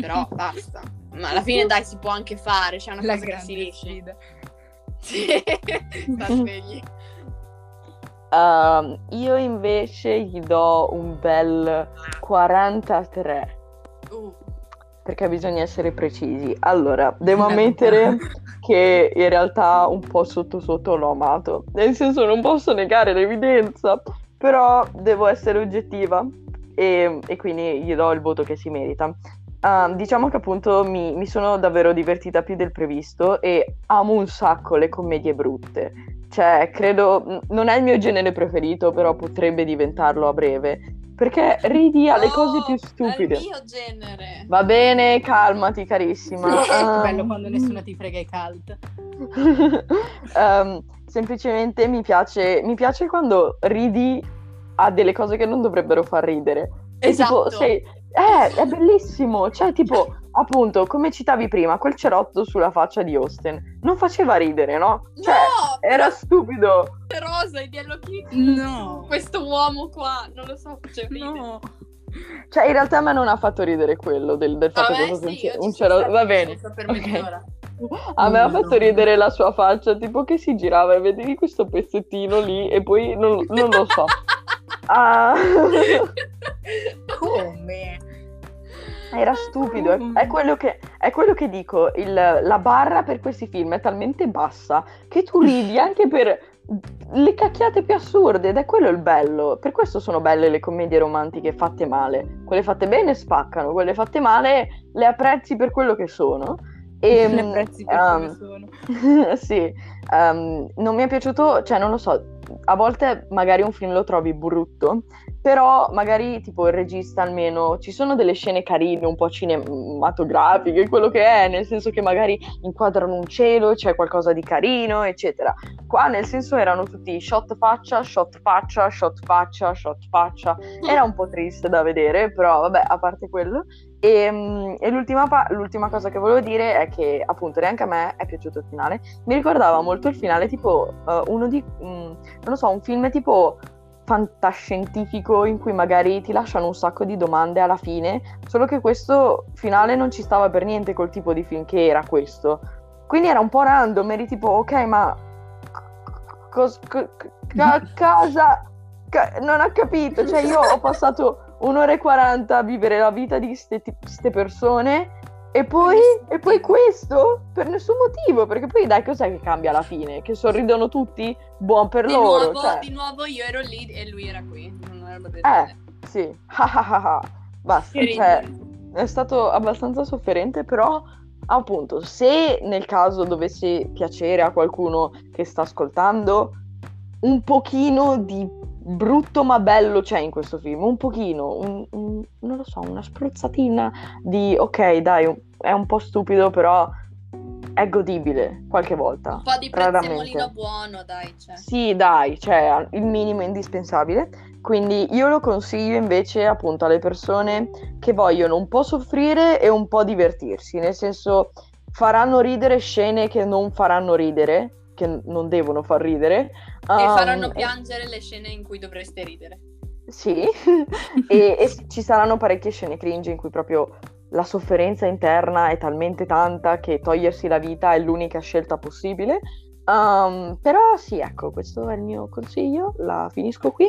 A: Però basta. Ma alla fine dai si può anche fare, c'è una
B: La
A: cosa che si
B: grande
A: riesce.
B: sfida.
A: Sì, sta svegli.
C: Ehm, io invece gli do un bel 43
A: Uh,
C: perché bisogna essere precisi. Allora, devo ammettere che in realtà un po' sotto sotto l'ho amato. Nel senso non posso negare l'evidenza, però devo essere oggettiva e, e quindi gli do il voto che si merita. Ah, diciamo che appunto mi, mi sono davvero divertita più del previsto e amo un sacco le commedie brutte. Cioè, credo, non è il mio genere preferito, però potrebbe diventarlo a breve. Perché ridi alle cose più stupide.
A: È il mio genere.
C: Va bene, calmati carissima. Um,
B: bello quando nessuno ti frega i cult.
C: um, semplicemente mi piace, mi piace quando ridi a delle cose che non dovrebbero far ridere. E
A: Esatto.
C: tipo, sei, eh, è bellissimo. Cioè, tipo, appunto, come citavi prima, quel cerotto sulla faccia di Austin non faceva ridere, no? Cioè,
A: no,
C: era stupido.
A: rosa e di Hello Kitty.
B: No.
A: Questo uomo qua, non lo so, c'è ridere.
B: No.
C: Cioè, in realtà a me non ha fatto ridere quello del, del fatto
A: A
C: che fosse un,
A: sì,
C: un cerotto. Va bene.
A: sopra per
C: ok.
A: mezz'ora.
C: A me ha
B: No,
C: fatto
B: no.
C: ridere la sua faccia, tipo che si girava e vedevi questo pezzettino lì e poi non, non lo so. Ah,
B: Come?
C: era stupido, è, è quello che, è quello che dico, il- la barra per questi film è talmente bassa che tu ridi anche per le cacchiate più assurde ed è quello il bello. Per questo sono belle le commedie romantiche fatte male. Quelle fatte bene spaccano, quelle fatte male le apprezzi per quello che sono. E,
B: Le apprezzi per
C: um,
B: come sono.
C: sì, ehm, non mi è piaciuto, cioè non lo so, a volte magari un film lo trovi brutto, però magari tipo il regista almeno, ci sono delle scene carine, un po' cinematografiche, quello che è, nel senso che magari inquadrano un cielo, c'è qualcosa di carino, eccetera. Qua nel senso erano tutti shot faccia, shot faccia, shot faccia, shot faccia, era un po' triste da vedere, però vabbè, a parte quello. E, mm, e l'ultima, pa- l'ultima cosa che volevo dire è che appunto neanche a me è piaciuto il finale. Mi ricordava molto il finale tipo eh, uno di, mm, non lo so, un film tipo fantascientifico in cui magari ti lasciano un sacco di domande alla fine, solo che questo finale non ci stava per niente col tipo di film che era questo. Quindi era un po' random, eri tipo, ok, ma cos- co- ca- cosa? Ca- non ho capito, cioè io ho passato un'ora e 40 a vivere la vita di queste persone e poi, e poi questo per nessun motivo, perché poi dai, cos'è che cambia alla fine? Che sorridono tutti? Buon per
A: Di
C: loro,
A: nuovo,
C: cioè.
A: di nuovo io ero lì e lui era qui. Non era
C: Eh, sì, basta, cioè, è stato abbastanza sofferente, però appunto, se nel caso dovesse piacere a qualcuno che sta ascoltando, un pochino di brutto ma bello c'è in questo film, un pochino, un- un- non lo so, una spruzzatina di ok, dai, è un po' stupido, però è godibile qualche volta.
A: Un po' di prezzemolino buono, dai, cioè.
C: Sì, dai, cioè il minimo indispensabile. Quindi io lo consiglio invece appunto alle persone che vogliono un po' soffrire e un po' divertirsi, nel senso faranno ridere scene che non faranno ridere, che non devono far ridere.
A: E
C: Um,
A: faranno piangere le scene in cui dovreste ridere.
C: Sì, e, e ci saranno parecchie scene cringe in cui proprio la sofferenza interna è talmente tanta che togliersi la vita è l'unica scelta possibile. Um, però sì, ecco, questo è il mio consiglio, la finisco qui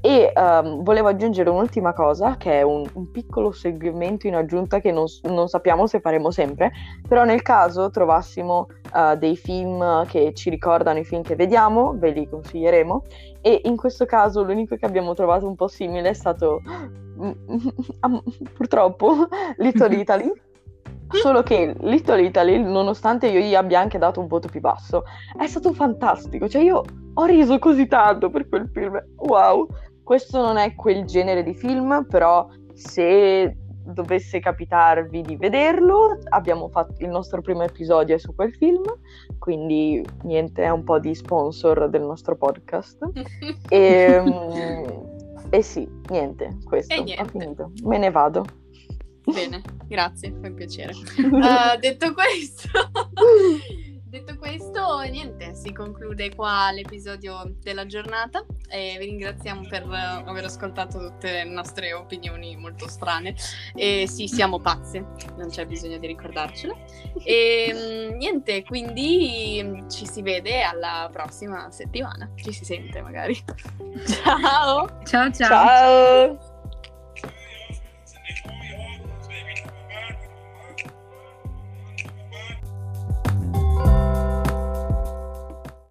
C: e um, volevo aggiungere un'ultima cosa che è un, un piccolo segmento in aggiunta che non, non sappiamo se faremo sempre, però nel caso trovassimo uh, dei film che ci ricordano i film che vediamo, ve li consiglieremo e in questo caso l'unico che abbiamo trovato un po' simile è stato purtroppo Little Italy. Solo che Little Italy, nonostante io gli abbia anche dato un voto più basso, è stato fantastico. Cioè io ho riso così tanto per quel film. Wow! Questo non è quel genere di film, però se dovesse capitarvi di vederlo, abbiamo fatto il nostro primo episodio su quel film, quindi niente, è un po' di sponsor del nostro podcast. e, mm, e sì, niente, questo,
A: E niente.
C: ho finito. Me ne vado.
A: Bene, grazie, fa piacere. Uh, detto questo, detto questo, niente, si conclude qua l'episodio della giornata e vi ringraziamo per aver ascoltato tutte le nostre opinioni molto strane. E sì, siamo pazze, non c'è bisogno di ricordarcelo. E mm, niente, quindi ci si vede alla prossima settimana, ci si sente magari. Ciao!
B: Ciao ciao.
C: Ciao!